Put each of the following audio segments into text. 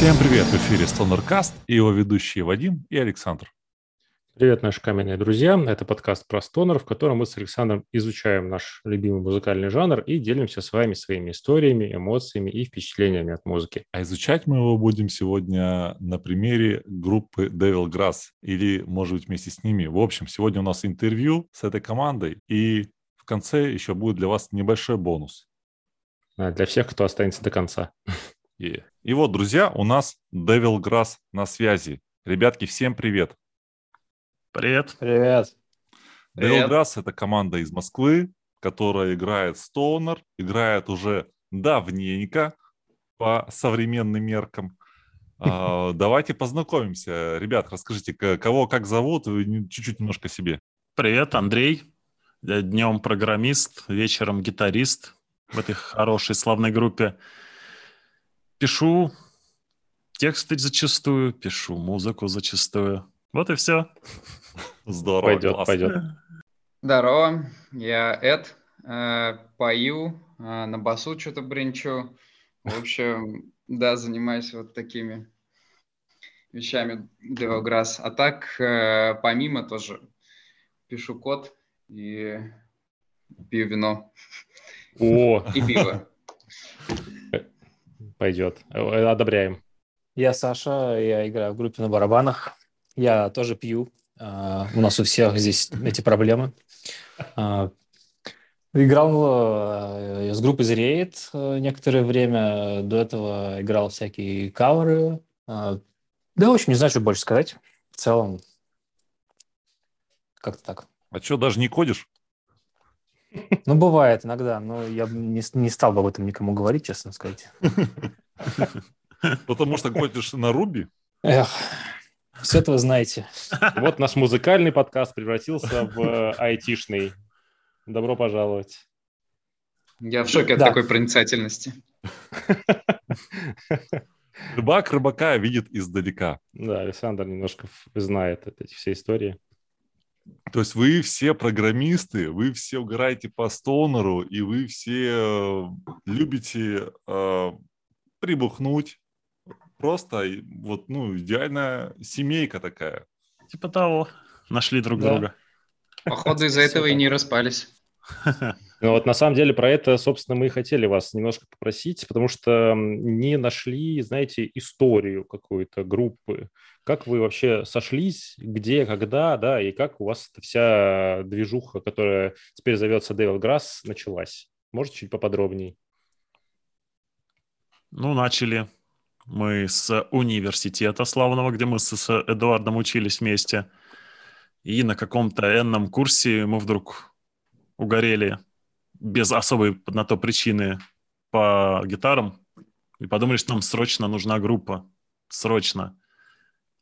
Всем привет! В эфире StonerCast и его ведущие Вадим и Александр. Привет, наши каменные друзья. Это подкаст про стонер, в котором мы с Александром изучаем наш любимый музыкальный жанр и делимся с вами своими историями, эмоциями и впечатлениями от музыки. А изучать мы его будем сегодня на примере группы Devil Grass или, может быть, вместе с ними. В общем, сегодня у нас интервью с этой командой и в конце еще будет для вас небольшой бонус. Для всех, кто останется до конца. И, и вот, друзья, у нас Devil Grass на связи. Ребятки, всем привет. Привет. Привет. Devil Grass – это команда из Москвы, которая играет Stoner, играет уже давненько по современным меркам. А, давайте познакомимся. Ребят, расскажите, кого как зовут, чуть-чуть немножко себе. Привет, Андрей. Днем программист, вечером гитарист в этой хорошей славной группе. Пишу тексты зачастую, пишу музыку зачастую. Вот и все. Здорово. Пойдет, классно. пойдет. Здорово, я Эд, э, пою, э, на басу что-то бренчу. В общем, да, занимаюсь вот такими вещами Девограсс. А так, э, помимо тоже пишу код и пью вино. О! И пиво. Пойдет. Э, одобряем. Я Саша, я играю в группе на барабанах. Я тоже пью. Uh, у нас у всех здесь эти проблемы. Uh, играл uh, с группой Зреет некоторое время. До этого играл всякие каверы. Да, в общем, не знаю, что больше сказать. В целом, как-то так. А что, даже не кодишь? Ну, бывает иногда, но я не, не стал бы об этом никому говорить, честно сказать. Потому что кодишь на Руби? Эх, все это вы знаете. Вот наш музыкальный подкаст превратился в э, айтишный. Добро пожаловать. Я в шоке от такой проницательности. Рыбак рыбака видит издалека. Да, Александр немножко знает эти все истории. То есть вы все программисты, вы все угораете по стонеру, и вы все э, любите э, прибухнуть. Просто вот, ну, идеальная семейка такая. Типа того. Нашли друг да. друга. Походу из-за этого и не распались. Ну вот на самом деле про это, собственно, мы и хотели вас немножко попросить, потому что не нашли, знаете, историю какой-то группы. Как вы вообще сошлись, где, когда, да, и как у вас вся движуха, которая теперь зовется Devil Grass, началась? Можете чуть поподробнее? Ну, начали мы с университета славного, где мы с Эдуардом учились вместе. И на каком-то энном курсе мы вдруг угорели без особой на то причины по гитарам и подумали, что нам срочно нужна группа. Срочно.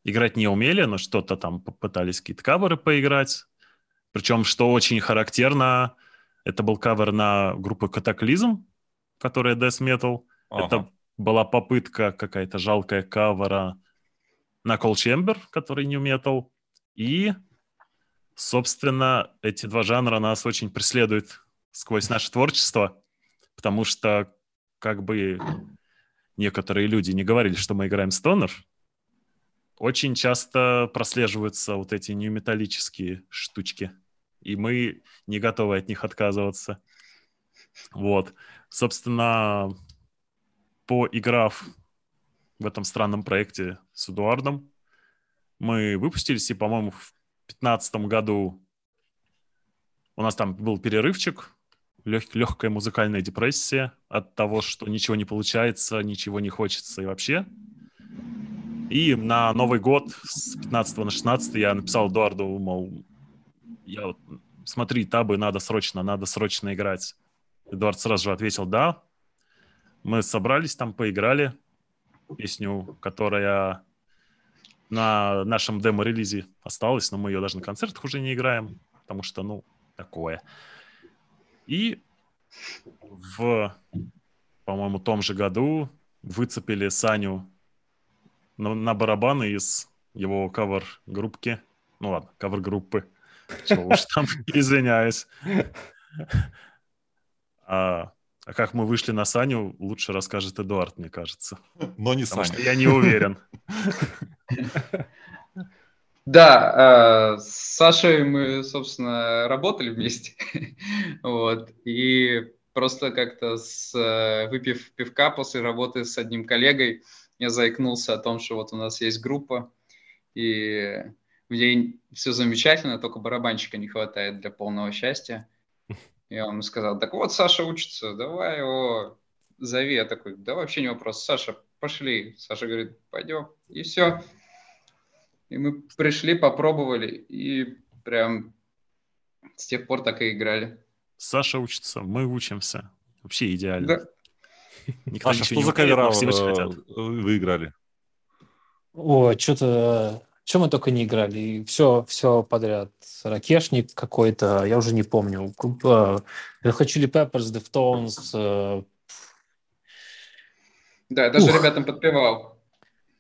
Играть не умели, но что-то там попытались какие-то каверы поиграть. Причем, что очень характерно, это был кавер на группу Катаклизм, которая Death Metal. Ага. Это была попытка какая-то жалкая кавера на Call Chamber, который New Metal. И, собственно, эти два жанра нас очень преследуют сквозь наше творчество, потому что как бы некоторые люди не говорили, что мы играем стонер, очень часто прослеживаются вот эти неметаллические штучки, и мы не готовы от них отказываться. Вот. Собственно, поиграв в этом странном проекте с Эдуардом, мы выпустились, и, по-моему, в 2015 году у нас там был перерывчик, лег, легкая музыкальная депрессия от того, что ничего не получается, ничего не хочется и вообще. И на Новый год с 15 на 16 я написал Эдуарду, мол, я вот, смотри, табы надо срочно, надо срочно играть. Эдуард сразу же ответил «да». Мы собрались там, поиграли песню, которая на нашем демо-релизе осталась, но мы ее даже на концертах уже не играем, потому что, ну, такое. И в, по-моему, том же году выцепили Саню на, на барабаны из его кавер-группки. Ну ладно, кавер-группы. Чего уж там, извиняюсь. А, А как мы вышли на Саню, лучше расскажет Эдуард, мне кажется. Но не Потому Саня. что я не уверен. Да, э, с Сашей мы, собственно, работали вместе. Вот. И просто как-то с, э, выпив пивка после работы с одним коллегой, я заикнулся о том, что вот у нас есть группа, и в ней все замечательно, только барабанщика не хватает для полного счастья. Я вам сказал, так вот, Саша учится, давай его зови. Я такой, да вообще не вопрос, Саша, пошли. Саша говорит, пойдем. И все. И мы пришли, попробовали, и прям с тех пор так и играли. Саша учится, мы учимся. Вообще идеально. Да. Никто Паша, что за кавера э, хотят. вы играли? О, что-то... Чем мы только не играли. Все, все подряд. Ракешник какой-то, я уже не помню. Red Hot Chili Peppers, Deftones. Да, я даже Ух. ребятам подпевал.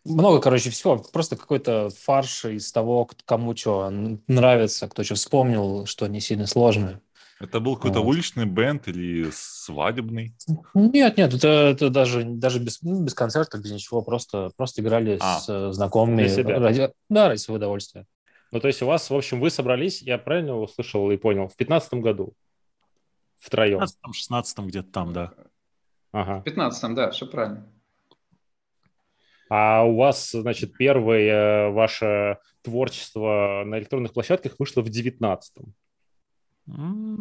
Много, короче, всего. Просто какой-то фарш из того, кому что нравится, кто что вспомнил, что не сильно сложное. Это был какой-то Вот. уличный бенд или свадебный? Нет, нет, это, это даже, даже без, ну, без концертов, без ничего, просто, просто играли А. с э, знакомыми. Для себя. ради- да, ради своего удовольствия. Ну, то есть у вас, в общем, вы собрались, я правильно услышал и понял, в 15 году втроем. В 16 где-то там, да. Ага. В 15-м, да, все правильно. А у вас, значит, первое э, ваше творчество на электронных площадках вышло в 19-м.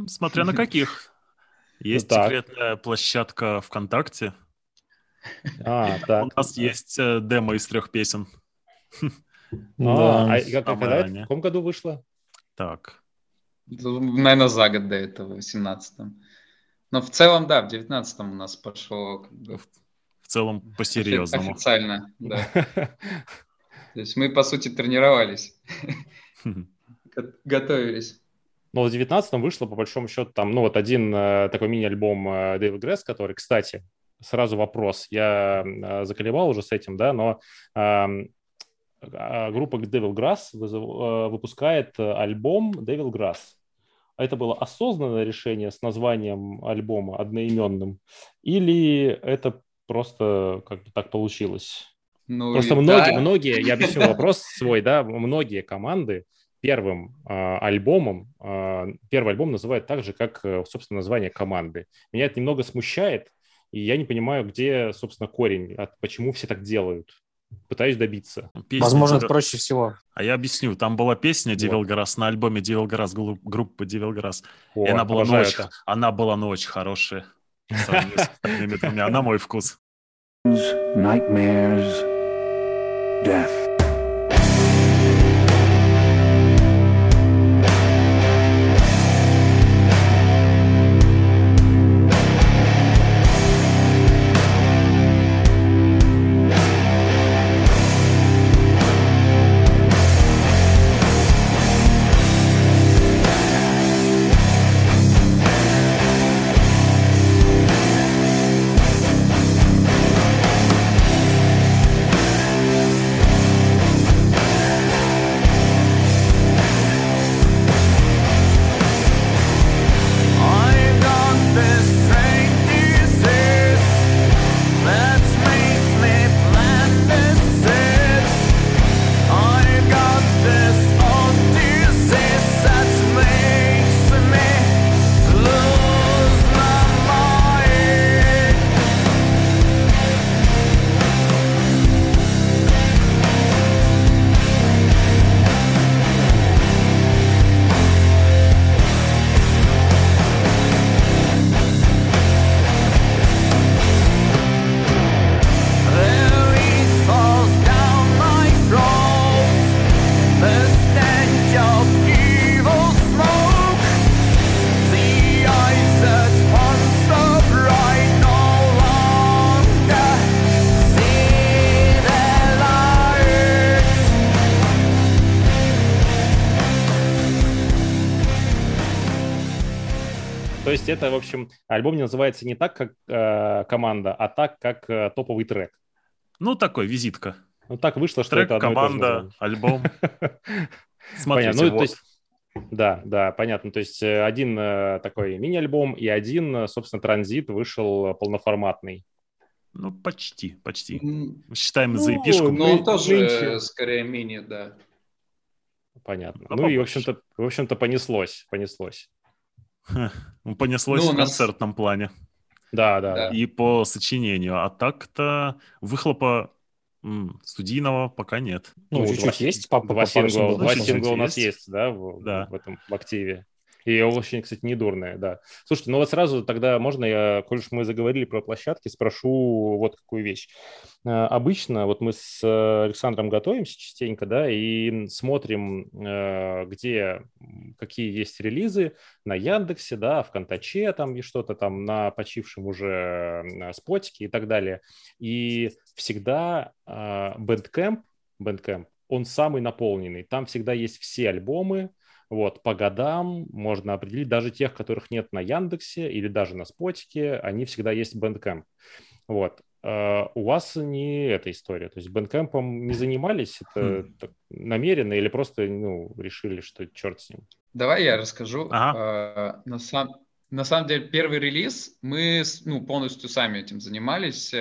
Смотря на каких. Есть так. секретная площадка ВКонтакте. А, У так. нас есть э, демо из трех песен. А, Да. а Самое когда это, в каком году вышло? Так. Наверное, за год до этого, в 17-м. Но в целом, да, в 19-м у нас пошло как бы, В целом по-серьезному. официально. Да. То есть мы, по сути, тренировались, го- готовились. Но в 19-м вышло, по большому счету, там, ну, вот один э, такой мини-альбом э, Дэвид Гресс, который, кстати, сразу вопрос. Я э, заколебал уже с этим, да, но эм, а, группа Devil Grass выпускает альбом Devil Grass. Это было осознанное решение с названием альбома одноименным? Или это просто как бы так получилось? Ну, Просто и многие, да. многие, я объясню вопрос свой, да, многие команды первым э, альбомом, э, первый альбом называют так же, как, э, собственно, название команды. Меня это немного смущает, и я не понимаю, где, собственно, корень, от, почему все так делают. Пытаюсь добиться. Песня Возможно, это проще всего. А я объясню. Там была песня Вот. Devil Grass на альбоме Grass, гру- группы Grass. О, И она была, ну, очень, она была ну, очень хорошая. по сравнению с остальными двумя. На мой вкус. nightmares, death. Это, в общем, альбом не называется не так, как э, команда, а так, как э, топовый трек. Ну, такой, визитка. Ну, так вышло, что Трек, это одно команда, альбом. Смотрите, Понятно. Ну, вот. то есть Да, да, понятно. То есть э, один э, такой мини-альбом и один, э, собственно, транзит вышел полноформатный. Ну, почти, почти. Считаем Ну, за эпишку. Ну, он тоже нынче- скорее мини, да. Понятно. А ну и, в общем-то, в общем-то, понеслось, понеслось. Ну, Понеслось Ну, в нас- концертном плане. Да, да, Да. И по сочинению. А так-то выхлопа м, студийного пока нет. Ну, Ну, чуть-чуть два- есть, папа Два сингла, два чуть-чуть сингла у нас есть. есть, да, в, Да. в этом в активе. И очень, кстати, недурная, да. Слушайте, ну вот сразу тогда можно я, коль уж мы заговорили про площадки, спрошу вот какую вещь. Э, Обычно вот мы с Александром готовимся частенько, да, и смотрим, э, где какие есть релизы на Яндексе, да, в Контаче там и что-то там на почившем уже э, спотике и так далее. И всегда Bandcamp, Bandcamp, он самый наполненный. Там всегда есть все альбомы, вот, по годам можно определить, даже тех, которых нет на Яндексе или даже на Спотике, они всегда есть в Bandcamp. Вот. Э, У вас не эта история, то есть Bandcamp не занимались, это Хм. так намеренно или просто ну, решили, что черт с ним? Давай я расскажу. Ага. Э, На, сам- на самом деле, первый релиз мы с- ну, полностью сами этим занимались.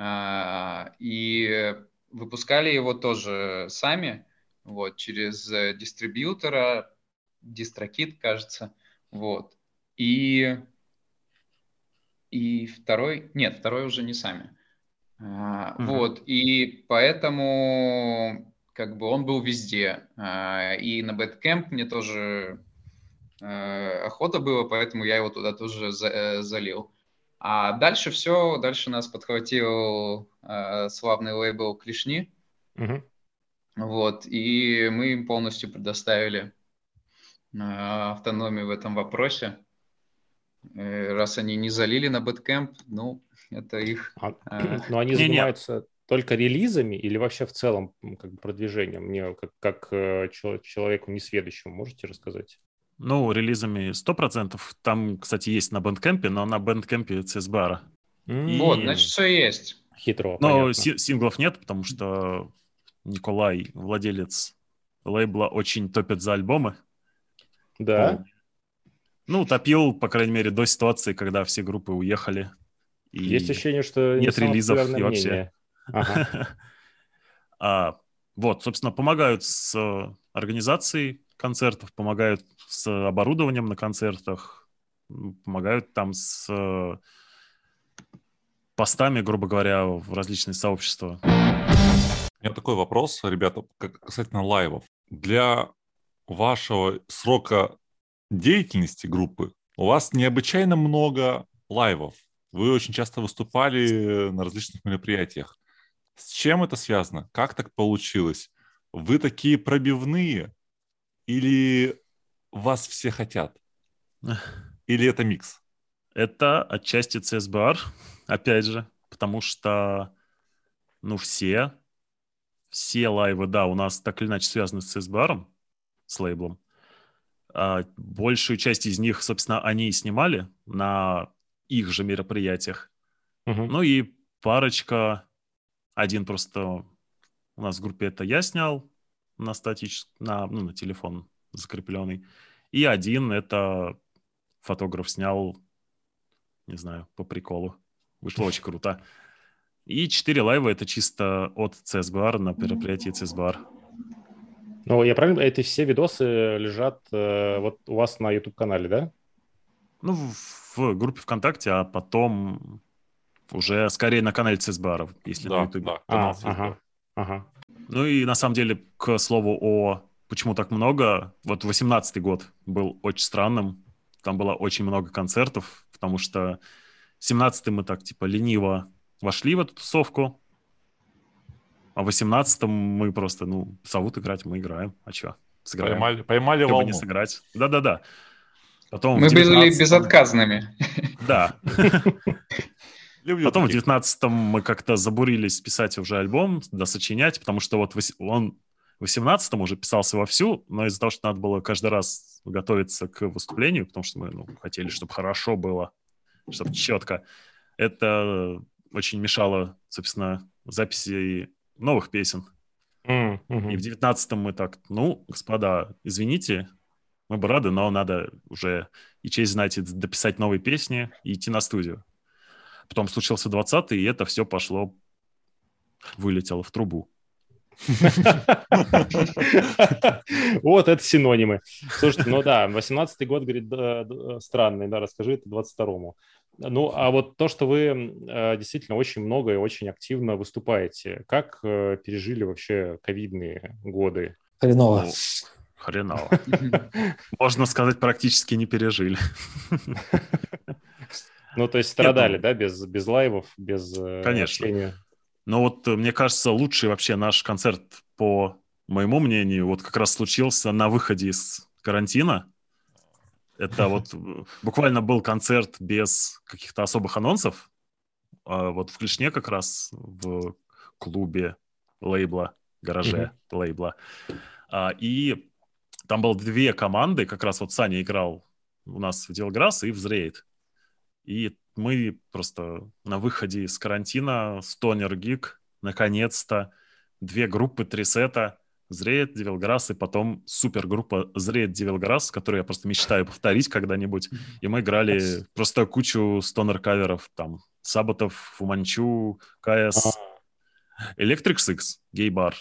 а, И выпускали его тоже сами, вот, через э, дистрибьютора, Дистрокит, кажется. Вот. И, и второй... Нет, второй уже не сами. Мгм. Вот. И поэтому как бы он был везде. А, И на Бэткэмп мне тоже э, охота было, поэтому я его туда тоже э, залил. А дальше все, дальше нас подхватил славный лейбл Клешни, Мгм. Вот, и мы им полностью предоставили э, автономию в этом вопросе. Э, Раз они не залили на Bandcamp, ну, это их... А, А. Но они занимаются только релизами или вообще в целом как бы продвижением? Мне как, как э, чел- человеку несведущему можете рассказать? Ну, релизами 100%. Там, кстати, есть на Bandcamp е, но на Bandcamp е CSBR. М, Вот, значит, все есть. Хитро, Но понятно. си- синглов нет, потому что Николай, владелец лейбла, очень топит за альбомы. Да, Ну, топил, по крайней мере, до ситуации, когда все группы уехали. И... есть ощущение, что не нет релизов и вообще. Ага. А, вот, собственно, помогают с организацией концертов, помогают с оборудованием на концертах, помогают там с постами, грубо говоря, в различные сообщества. У меня такой вопрос, ребята, как касательно лайвов. Для вашего срока деятельности группы у вас необычайно много лайвов. Вы очень часто выступали на различных мероприятиях. С чем это связано? Как так получилось? Вы такие пробивные или вас все хотят? Или это микс? Это отчасти CSBR, опять же, потому что, ну, все, все лайвы, да, у нас так или иначе связаны с CSBR, с лейблом. А большую часть из них, собственно, они и снимали на их же мероприятиях. Мгм. Ну и парочка, один просто у нас в группе это я снял на статический, на, ну, на телефон закрепленный. И один это фотограф снял, не знаю, по приколу. Вышло очень круто. И четыре лайва это чисто от CSBR на мероприятии CSBR. Ну, я правильно, эти все видосы лежат э, вот у вас на YouTube-канале, да? Ну, в, в группе ВКонтакте, а потом уже скорее на канале CSBR, если на Да, YouTube. да, А, канал ага, ага. Ну и на самом деле, к слову о почему так много, вот 18 год был очень странным. Там было очень много концертов, потому что 17 мы так типа лениво вошли в эту тусовку, а в 18 мы просто, ну, зовут играть, мы играем. А что? Сыграем. Поймали, поймали волну. не сыграть. Да-да-да. Потом Мы были 19-м безотказными. Да. Люблю Потом в таких. 19-м мы как-то забурились писать уже альбом, да сочинять, потому что вот он в 18-м уже писался вовсю, но из-за того, что надо было каждый раз готовиться к выступлению, потому что мы ну, хотели, чтобы хорошо было, чтобы четко, это очень мешало, собственно, записи новых песен. Мгм. И в девятнадцатом мы так, ну, господа, извините, мы бы рады, но надо уже и честь знать, и дописать новые песни и идти на студию. Потом случился двадцатый, и это все пошло, вылетело в трубу. Вот это синонимы. Слушайте, ну да, 18-й год, говорит, да, странный, да, расскажи это 22-му. Ну, а вот то, что вы э, действительно очень много и очень активно выступаете, как э, пережили вообще ковидные годы? Хреново. Ну, хреново. Можно сказать, практически не пережили. Ну, то есть страдали, да, без, без лайвов, без э, Конечно. общения? Но вот, э, мне кажется, лучший вообще наш концерт, по моему мнению, вот как раз случился на выходе из карантина. Это вот э, буквально был концерт без каких-то особых анонсов. А Вот в Клешне как раз в клубе лейбла, гараже лейбла. А, И там было две команды, как раз вот Саня играл у нас в Делграсс и в Зрейд. И мы просто на выходе из карантина, Стонер Гик, наконец-то, две группы, три сета, Зреет, Девилграсс, и потом супергруппа Зреет, Девилграсс, которую я просто мечтаю повторить когда-нибудь. И мы играли просто кучу стонер-каверов, там, Саботов, Фуманчу, КС, Electric Six, гей-бар.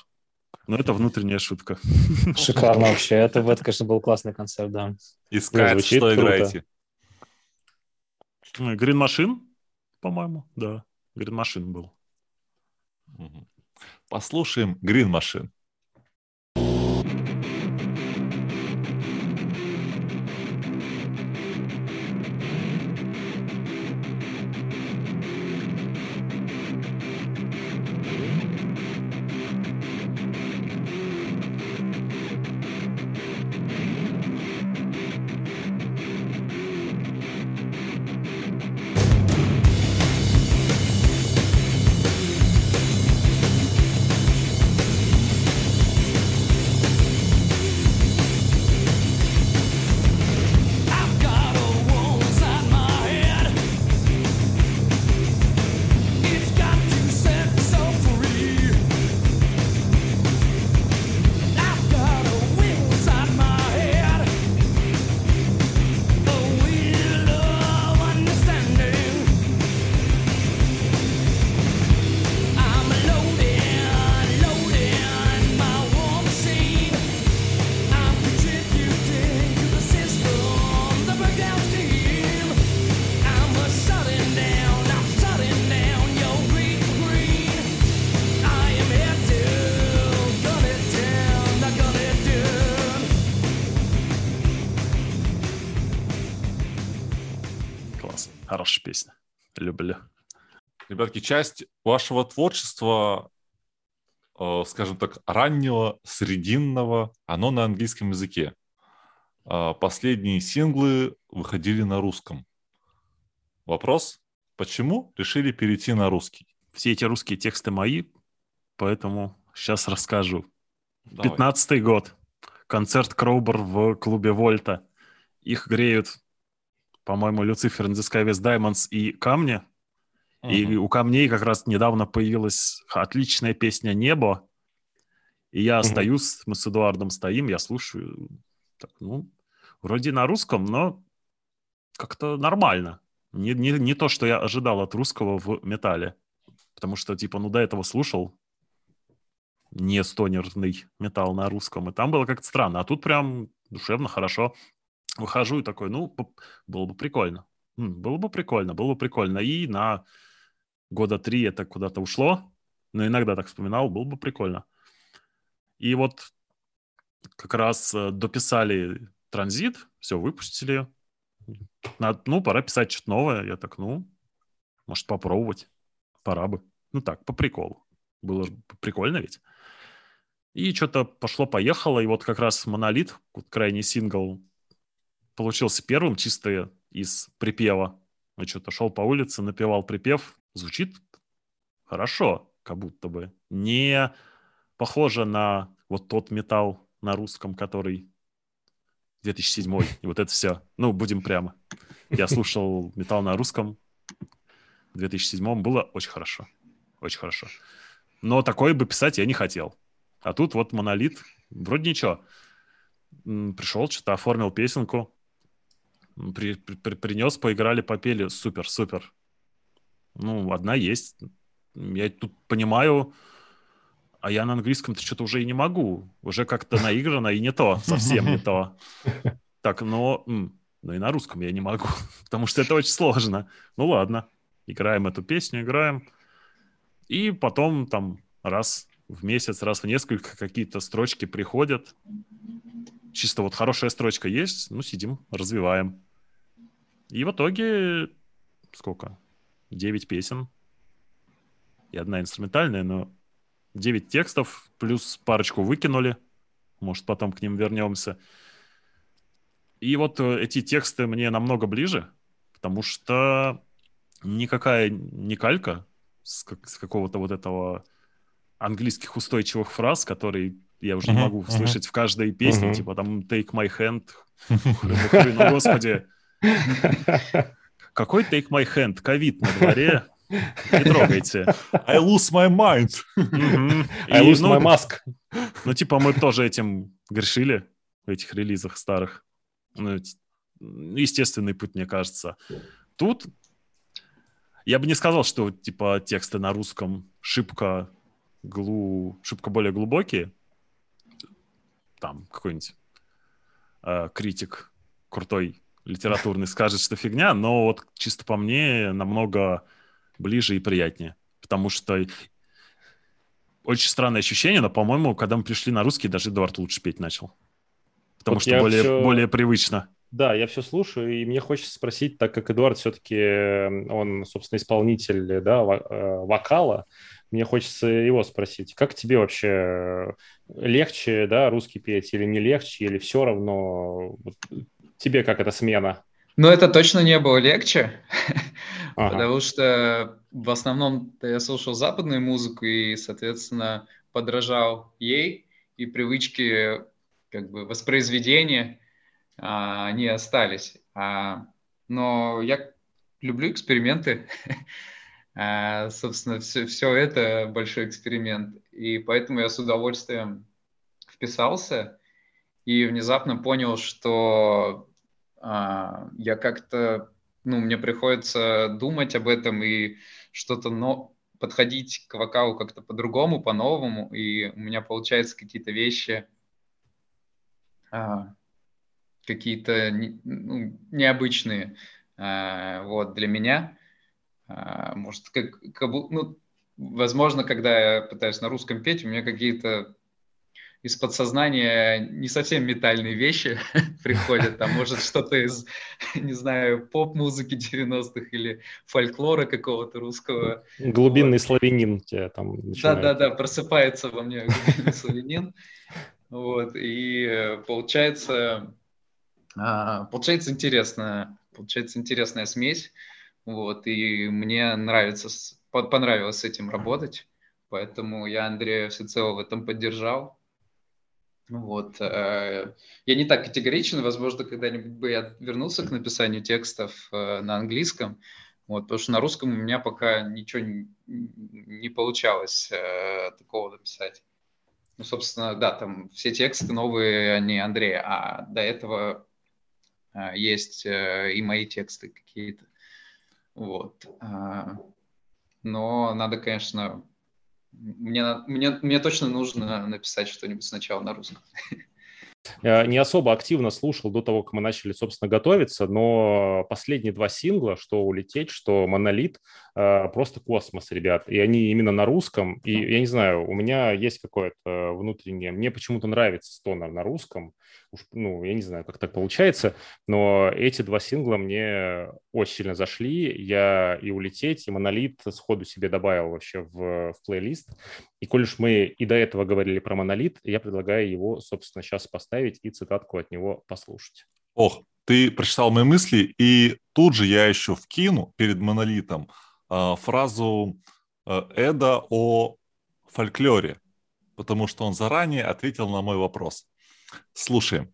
Но это внутренняя шутка. Шикарно вообще. Это, это, конечно, был классный концерт, да. Искать, что круто. играете. Green Machine, по-моему, да. Green Machine был. Послушаем Green Machine. Ребятки, часть вашего творчества, э, скажем так, раннего, срединного, оно на английском языке. А Последние синглы выходили на русском. Вопрос, почему решили перейти на русский? Все эти русские тексты мои, поэтому сейчас расскажу. Давай. Пятнадцатый год. Концерт Кроубер в клубе Вольта. Их греют, по-моему, Люцифер, in the Sky with Diamonds и Камни. И у Камней как раз недавно появилась отличная песня «Небо». И я Мгм. остаюсь, мы с Эдуардом стоим, я слушаю. Так, ну, вроде на русском, но как-то нормально. Не, не, не то, что я ожидал от русского в металле. Потому что, типа, ну, до этого слушал не стонерный металл на русском, и там было как-то странно. А тут прям душевно, хорошо. Выхожу и такой, ну, было бы прикольно. Было бы прикольно, было бы прикольно. И на года три это куда-то ушло, но иногда так вспоминал, было бы прикольно. И вот как раз э, дописали транзит, все, выпустили. Надо- ну, пора писать что-то новое. Я так, ну, может, попробовать. Пора бы. Ну так, по приколу. Было прикольно ведь. И что-то пошло-поехало, и вот как раз «Монолит», вот крайний сингл, получился первым чисто из припева. Я что-то шел по улице, напевал припев. Звучит хорошо, как будто бы. Не похоже на вот тот металл на русском, который 2007 и вот это все. Ну, будем прямо. Я слушал металл на русском в 2007 было очень хорошо. Очень хорошо. Но такое бы писать я не хотел. А тут вот монолит, вроде ничего. Пришел, что-то оформил песенку, при- при- принес, поиграли, попели. Супер, супер. Ну, одна есть. Я тут понимаю, а я на английском-то что-то уже и не могу. Уже как-то наиграно и не то, совсем не то. Так, но, но и на русском я не могу, потому что это очень сложно. Ну ладно, играем эту песню, играем. И потом там раз в месяц, раз в несколько какие-то строчки приходят. Чисто вот хорошая строчка есть, ну сидим, развиваем. И в итоге сколько? Девять песен. И одна инструментальная, но девять текстов, плюс парочку выкинули. Может, потом к ним вернемся. И вот э, эти тексты мне намного ближе, потому что никакая не калька с, как- с какого-то вот этого английских устойчивых фраз, которые я уже не могу мгм. слышать в каждой песне, типа там «Take my hand», ну, господи. Какой take my hand? Ковид на дворе. Не трогайте. I lose my mind. I lose ну, my mask. ну, типа, мы тоже этим грешили в этих релизах старых. Ну, естественный путь, мне кажется. Тут я бы не сказал, что, типа, тексты на русском шибко, глу... шибко более глубокие. Там какой-нибудь э, критик крутой литературный скажет, что фигня, но вот чисто по мне намного ближе и приятнее. Потому что очень странное ощущение, но, по-моему, когда мы пришли на русский, даже Эдуард лучше петь начал. Потому Вот что более, всё- более привычно. Да, я все слушаю, и мне хочется спросить, так как Эдуард все-таки, он, собственно, исполнитель да, э, вокала, мне хочется его спросить, как тебе вообще э, легче, да, русский петь или не легче, или все равно тебе как эта смена? Но это точно не было легче, Ага. потому что в основном я слушал западную музыку и, соответственно, подражал ей, и привычки как бы воспроизведения, а, они остались. А, но я люблю эксперименты. А, собственно, все, все это большой эксперимент. И поэтому я с удовольствием вписался и внезапно понял, что я как-то, ну, мне приходится думать об этом и что-то, но подходить к вокалу как-то по-другому, по-новому, и у меня получаются какие-то вещи, а, какие-то ну, необычные, а, вот, для меня. А, может, как, как ну, возможно, когда я пытаюсь на русском петь, у меня какие-то из подсознания не совсем метальные вещи приходят, там может что-то из, не знаю, поп-музыки 90-х или фольклора какого-то русского. Глубинный славянин тебя там начинает. Да-да-да, просыпается во мне глубинный славянин. Вот, и э, получается, а, получается интересная, получается интересная смесь. Вот, и мне нравится, понравилось с этим работать, поэтому я Андрея всецело в этом поддержал. Вот. э, Я не так категоричен, возможно, когда-нибудь бы я вернулся к написанию текстов э, на английском, вот, потому что на русском у меня пока ничего не, получалось э, такого написать. Ну, собственно, да, там все тексты новые, они Андрея, а до этого есть и мои тексты какие-то. Вот. Но надо, конечно, мне, мне, мне точно нужно написать что-нибудь сначала на русском. Я не особо активно слушал до того, как мы начали, собственно, готовиться, но последние два сингла, что «Улететь», что «Монолит», э, просто космос, ребят. И они именно на русском. И я не знаю, у меня есть какое-то внутреннее... Мне почему-то нравится стонер на русском. Уж, ну, я не знаю, как так получается, но эти два сингла мне очень сильно зашли. Я и «Улететь», и «Монолит» сходу себе добавил вообще в, в плейлист. И коль уж мы и до этого говорили про монолит, я предлагаю его, собственно, сейчас поставить и цитатку от него послушать. Ох, ты прочитал мои мысли, и тут же я еще вкину перед монолитом а, фразу а, Эда о фольклоре, потому что он заранее ответил на мой вопрос. Слушаем.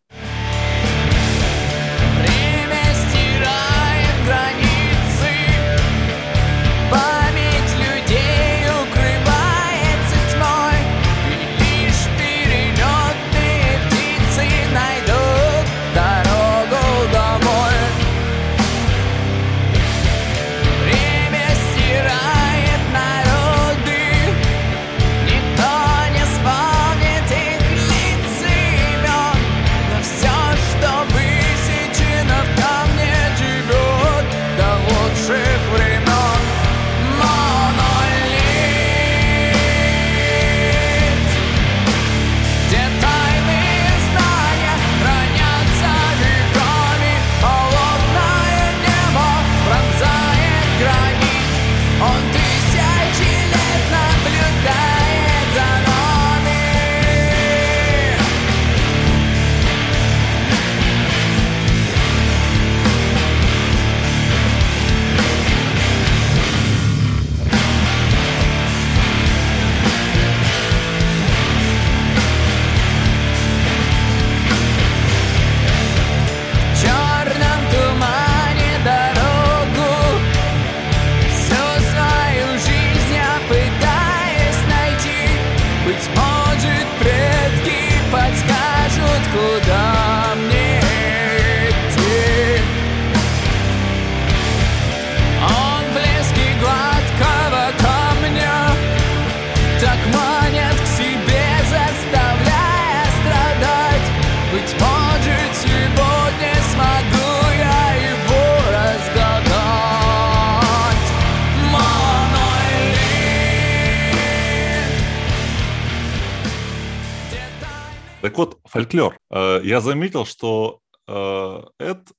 Я заметил, что э, Эд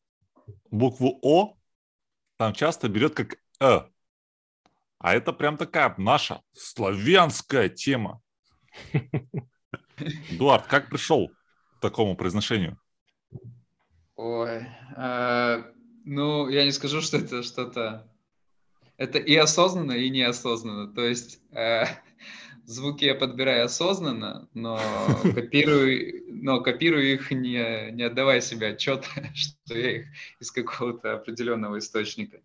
букву О там часто берет как Э. А это прям такая наша славянская тема. Эдуард, как пришел к такому произношению? Ой, э, ну, я не скажу, что это что-то... Это и осознанно, и неосознанно. То есть э, звуки я подбираю осознанно, но копирую, но копирую их, не, не отдавая себе отчет, что я их из какого-то определенного источника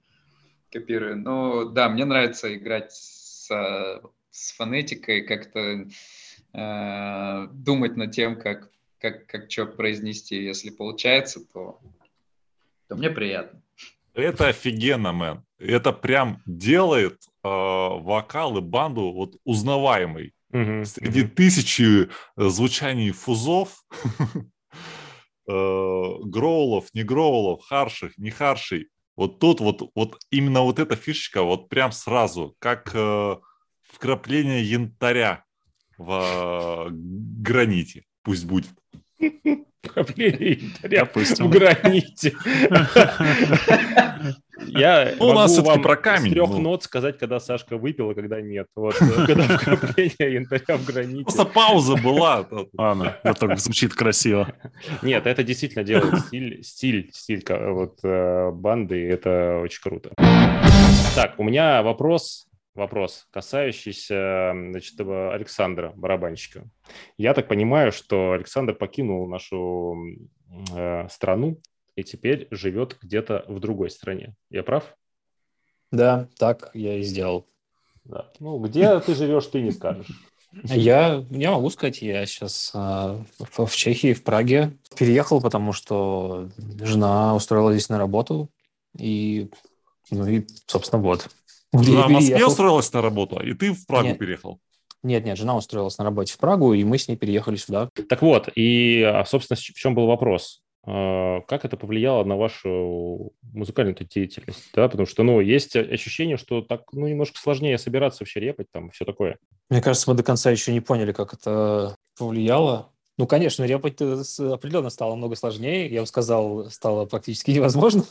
копирую. Ну, да, мне нравится играть с, с фонетикой, как-то э, думать над тем, как, как, как что произнести. Если получается, то, то мне приятно. Это офигенно, мэн. Это прям делает э, вокал и банду вот узнаваемый. Мгм, Среди мгм. тысячи э, звучаний фузов, э, гроулов, не гроулов, харших, не харшей. Вот тут вот, вот именно вот эта фишечка вот прям сразу, как э, вкрапление янтаря в э, граните. Пусть будет. Допустим. в граните. Я Ну, у нас могу вам про камень, с трех ну. нот сказать, когда Сашка выпил, а когда нет. Вот, когда вкрапление янтаря в граните. Просто пауза была. Ладно, это звучит красиво. Нет, это действительно делает стиль, стиль, стиль вот э, банды, это очень круто. Так, у меня вопрос, вопрос, касающийся, значит, Александра, барабанщика. Я так понимаю, что Александр покинул нашу э, страну и теперь живет где-то в другой стране. Я прав? Да, так я и сделал. Да. Ну, где ты живешь, ты не скажешь. Я, я могу сказать, я сейчас в, в Чехии, в Праге переехал, потому что жена устроила здесь на работу. И, ну и, собственно, вот. Жена в Москве устроилась на работу, и ты в Прагу Нет. переехал. Нет, нет, жена устроилась на работе в Прагу, и мы с ней переехали сюда. Так вот, и, а, собственно, в чем был вопрос? А, Как это повлияло на вашу музыкальную деятельность? Да, потому что, ну, есть ощущение, что так, ну, немножко сложнее собираться вообще репать там, все такое. Мне кажется, мы до конца еще не поняли, как это повлияло. Ну, конечно, репать определенно стало много сложнее. Я бы сказал, стало практически невозможно.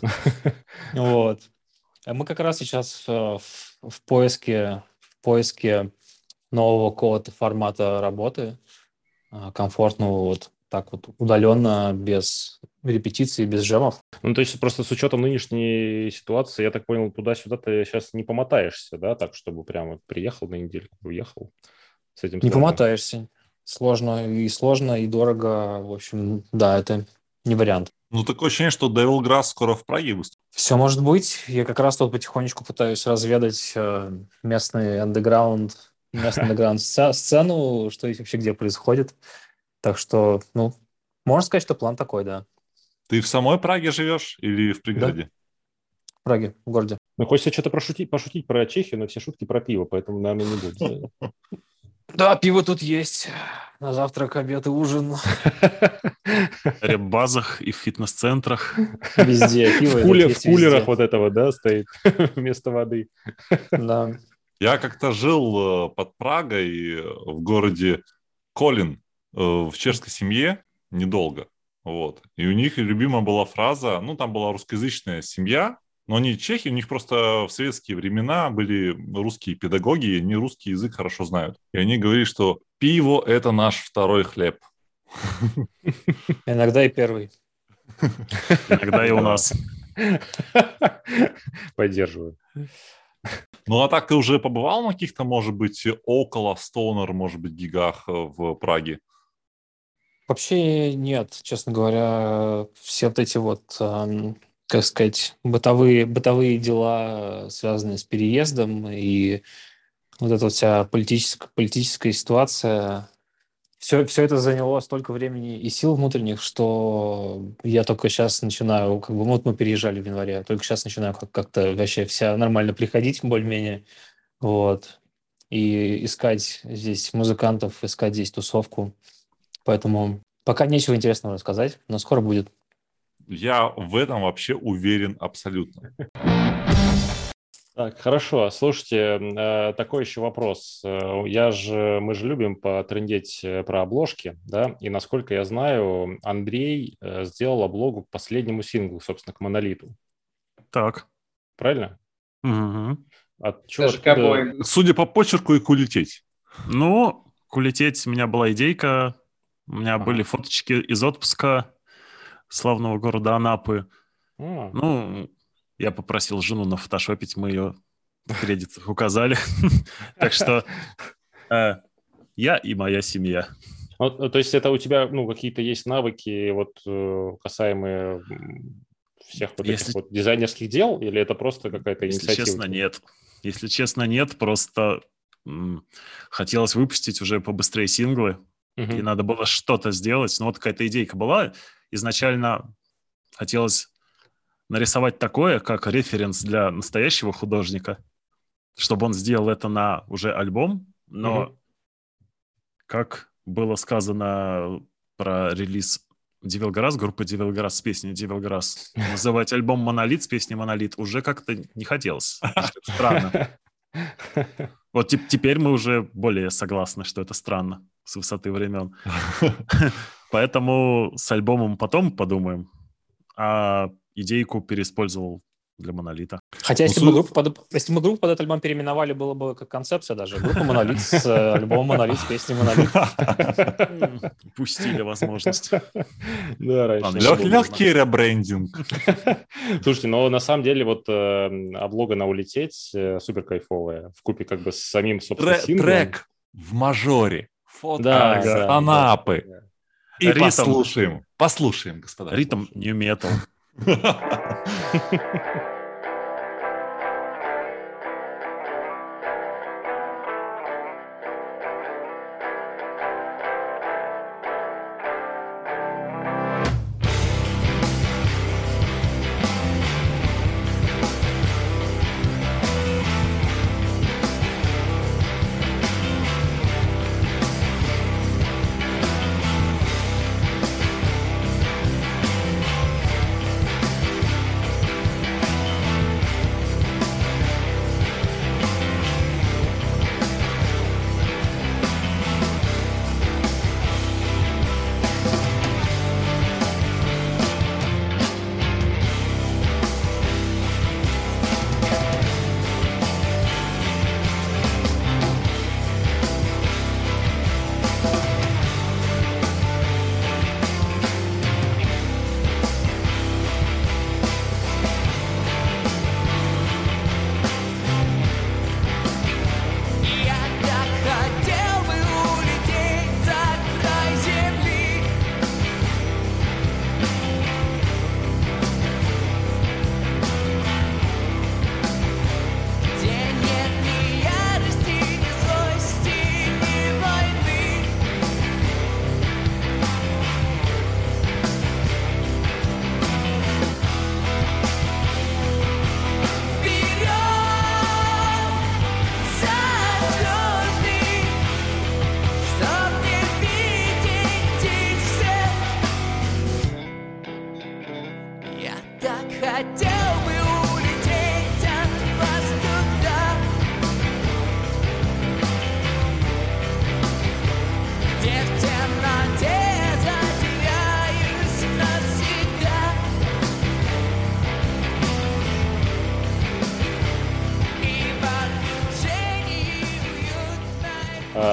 Вот. Мы как раз сейчас э, в, в поиске, в поиске нового какого-то формата работы, а, комфортного вот так вот удаленно, без репетиций, без джемов. Ну, то есть просто с учетом нынешней ситуации, я так понял, туда-сюда ты сейчас не помотаешься, да, так, чтобы прямо приехал на недельку, уехал с этим. Не сложно. помотаешься. Сложно и сложно, и дорого. В общем, да, это не вариант. Ну, такое ощущение, что Devil Grass скоро в Праге выступит. Все может быть. Я как раз тут потихонечку пытаюсь разведать э, местный андеграунд, местный андеграунд сце- сцену, что здесь вообще где происходит. Так что, ну, можно сказать, что план такой, да. Ты в самой Праге живешь или в пригороде? В Праге, в городе. Ну, хочется что-то пошутить, пошутить про Чехию, но все шутки про пиво, поэтому, наверное, не буду. Да, пиво тут есть. На завтрак, обед и ужин. В реп-базах и в фитнес-центрах. Везде пиво. В, куле- в кулерах везде. вот этого, да, стоит вместо воды. Да. Я как-то жил э, под Прагой э, в городе Колин э, в чешской семье недолго. Вот. И у них любимая была фраза, ну, там была русскоязычная семья, но они чехи, у них просто в советские времена были русские педагоги, и они русский язык хорошо знают. И они говорили, что пиво – это наш второй хлеб. Иногда и первый. Иногда и у нас. Поддерживаю. Ну, а так ты уже побывал на каких-то, может быть, около Стоунер, может быть, гигах э, в Праге? Вообще нет, честно говоря, все вот эти вот, эм, как сказать, бытовые, бытовые дела, связанные с переездом и вот эта вся политическая, политическая ситуация, все, все это заняло столько времени и сил внутренних, что я только сейчас начинаю, как бы, вот мы переезжали в январе, только сейчас начинаю как- как-то вообще вся нормально приходить более-менее, вот, и искать здесь музыкантов, искать здесь тусовку. Поэтому пока нечего интересного рассказать, но скоро будет. Я в этом вообще уверен абсолютно. Так, хорошо. Слушайте, э, такой еще вопрос. Э, Я же, мы же любим потрендеть э, про обложки, да, и насколько я знаю, Андрей сделал облогу к последнему синглу, собственно, к Монолиту. Так. Правильно? Мгм. От чё, Даже откуда-. Судя по почерку и кулететь. Ну, улететь у меня была идейка. У меня Ага. были фоточки из отпуска славного города Анапы. А, Ну, я попросил жену нафотошопить, мы ее в кредитах указали. Так что э, я и моя семья. ну, то есть это у тебя, ну, какие-то есть навыки, вот, э, касаемые всех вот этих Если- вот дизайнерских дел, или это просто какая-то Если инициатива? честно, у тебя? нет. Если честно, нет. Просто м, хотелось выпустить уже побыстрее синглы, и надо было что-то сделать. Ну, вот какая-то идейка была. Изначально хотелось нарисовать такое, как референс для настоящего художника, чтобы он сделал это на уже альбом, но, Мгм. как было сказано про релиз Девилгарас, группы Девилгарас с песней Девилгарас, называть альбом «Монолит» с песней «Монолит» уже как-то не хотелось. Странно. Вот теп- теперь мы уже более согласны, что это странно с высоты времен. Поэтому с альбомом потом подумаем. А идейку переиспользовал для монолита. Хотя, если, Ну, бы группу под, если мы группу под этот альбом переименовали, было бы как концепция даже. Группа «Монолит» с э, альбомом «Монолит» с песней «Монолит». М, Упустили возможность. Да, раньше. Легкий ребрендинг. Слушайте, но на самом деле вот э, облога на улететь э, супер кайфовая. В купе как бы с самим, собственно. Трек в мажоре. Фото Да, Анапы. да. И Ритм. послушаем. Послушаем, господа. Ритм нью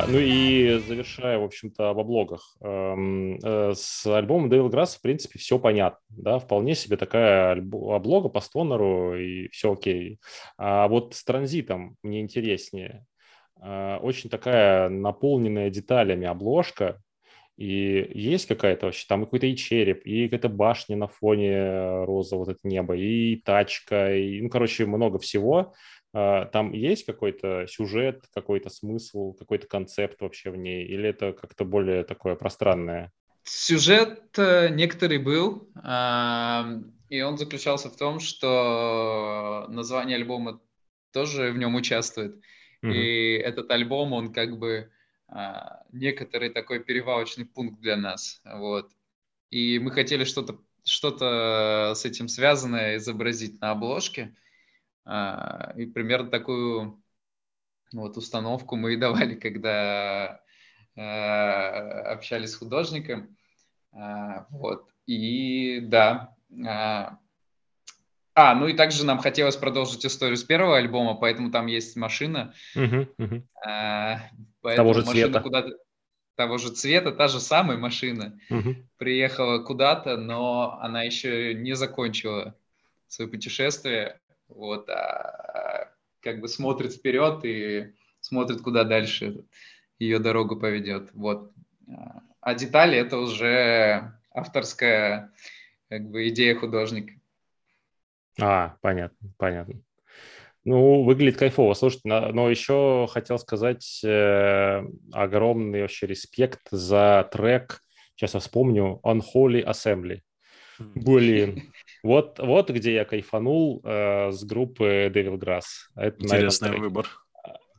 ну и завершая, в общем-то, об облогах. Эм, э, С альбомом Devil Grass, в принципе, все понятно. Да, вполне себе такая облога по стонеру, и все окей. А вот с транзитом мне интереснее. А, Очень такая наполненная деталями обложка, и есть какая-то вообще, там какой-то и череп, и какая-то башня на фоне роза, вот это небо, и тачка, и, ну, короче, много всего. А, Там есть какой-то сюжет, какой-то смысл, какой-то концепт вообще в ней, или это как-то более такое пространное? Сюжет э, некоторый был, и он заключался в том, что название альбома тоже в нем участвует. Мгм. И этот альбом, он как бы а, некоторый такой перевалочный пункт для нас. Вот. И мы хотели что-то что-то с этим связанное изобразить на обложке. А, И примерно такую вот установку мы и давали, когда э, общались с художником. А, Вот. И да. а, А, ну и также нам хотелось продолжить историю с первого альбома, поэтому там есть машина. А, Поэтому же цвета. куда-то того же цвета, та же самая машина приехала куда-то, но она еще не закончила свое путешествие. Вот, а как бы смотрит вперед и смотрит, куда дальше ее дорога поведет. Вот. А, А детали это уже авторская как бы идея художника. А, понятно, понятно. Ну, выглядит кайфово. Слушайте, но еще хотел сказать э, огромный вообще респект за трек, сейчас я вспомню, Unholy Assembly. Блин, вот, вот где я кайфанул э, с группы Devil Grass. Это Интересный треке. выбор.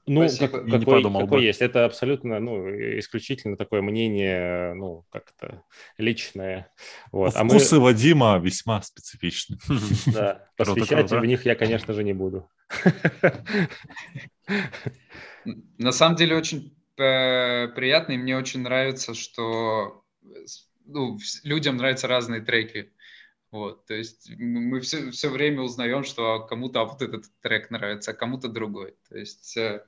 Ну, Спасибо. как- какой, подумал какой бы. есть. Это абсолютно, ну, исключительно такое мнение, ну, как-то личное. Вот. А мы, Вкусы Вадима весьма специфичны. да, посвящать в них я, конечно же, не буду. На самом деле очень э, приятно, и мне очень нравится, что ну, людям нравятся разные треки. Вот, то есть м- мы все, все время узнаем, что кому-то вот этот трек нравится, а кому-то другой. То есть э,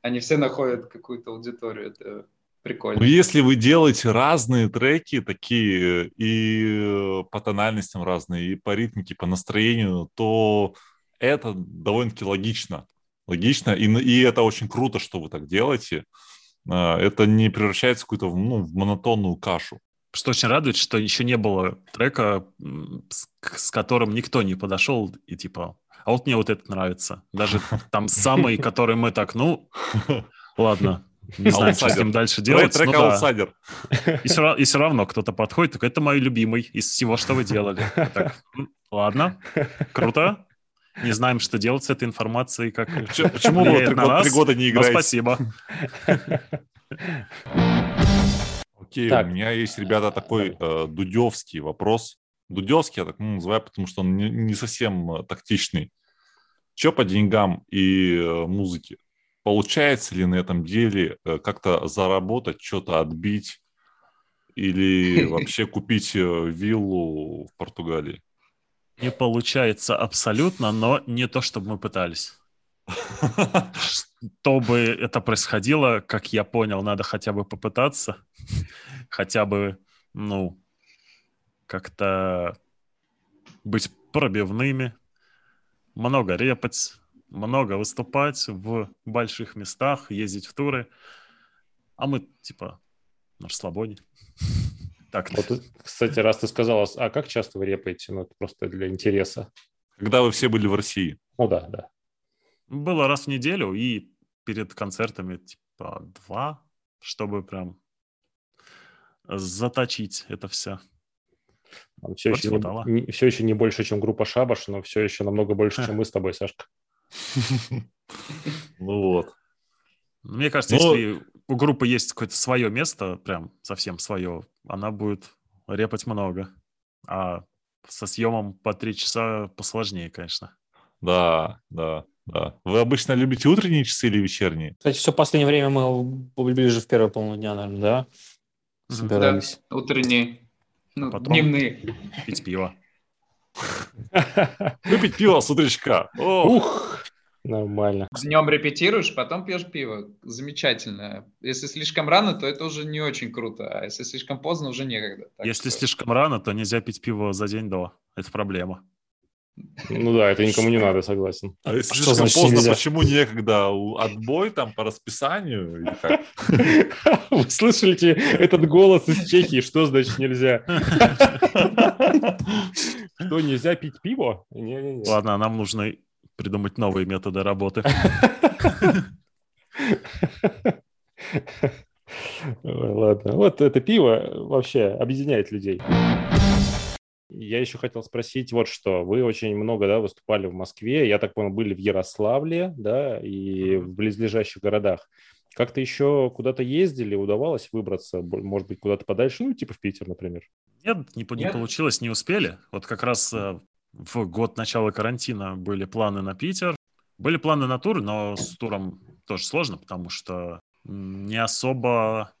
они все находят какую-то аудиторию. Это прикольно. Ну, если вы делаете разные треки, такие и по тональностям разные, и по ритмике, по настроению, то это довольно-таки логично. Логично, и, и это очень круто, что вы так делаете. А, Это не превращается в какую-то ну, в монотонную кашу. Что очень радует, что еще не было трека, с, с которым никто не подошел и типа, а вот мне вот это нравится. Даже там самый, который мы так, ну, ладно, не знаю, что с ним дальше делать. Трек ну да. аутсайдер. И все, ра- и все равно кто-то подходит, так это мой любимый из всего, что вы делали. Я так, «М, ладно, круто. Не знаем, что делать с этой информацией, как Почему вы три года- не играете? спасибо. Окей, Так. у меня есть, ребята, такой э, дудевский вопрос. Дудевский я так ну, называю, потому что он не, не совсем э, тактичный. Че по деньгам и э, музыке? Получается ли на этом деле э, как-то заработать, что-то отбить или вообще купить э, виллу в Португалии? Не получается абсолютно, но не то, чтобы мы пытались. Чтобы это происходило, как я понял, надо хотя бы попытаться, хотя бы, ну, как-то быть пробивными, много репать, много выступать в больших местах, ездить в туры. А мы, типа, на расслабоне. Так, Вот, кстати, раз ты сказал, а как часто вы репаете? Ну, это просто для интереса. Когда вы все были в России? Ну да, да. Было раз в неделю и перед концертами типа два, чтобы прям заточить это все. Все еще, хватало. не, все еще не больше, чем группа Шабаш, но все еще намного больше, чем мы с тобой, Сашка. Ну вот. Мне кажется, Ну- если у группы есть какое-то свое место, прям совсем свое, она будет репать много. А со съемом по три часа посложнее, конечно. Да, да, да. Вы обычно любите утренние часы или вечерние? Кстати, все последнее время мы ближе в первую половину дня, наверное, да? Собирались. Утренние, ну, Потом- дневные. Пить пиво. Выпить пиво с утречка. Ух, нормально. Днем репетируешь, потом пьешь пиво. Замечательно. Если слишком рано, то это уже не очень круто, а если слишком поздно, уже некогда. Так Если что- слишком рано, то нельзя пить пиво за день до. Это проблема. Ну да, это никому не надо, согласен. А если Что слишком значит поздно, нельзя? почему некогда? Отбой там по расписанию? Вы слышите этот голос из Чехии? Что значит нельзя? Что, нельзя пить пиво? Ладно, нам нужно придумать новые методы работы. Ладно, вот это пиво вообще объединяет людей. Я еще хотел спросить вот что. Вы очень много да, выступали в Москве, я так понял, были в Ярославле, да, и в близлежащих городах. Как-то еще куда-то ездили, удавалось выбраться, может быть, куда-то подальше, ну, типа в Питер, например. Нет, не, не Нет. получилось, не успели. Вот как раз э, в год начала карантина были планы на Питер. Были планы на тур, но с туром тоже сложно, потому что не особо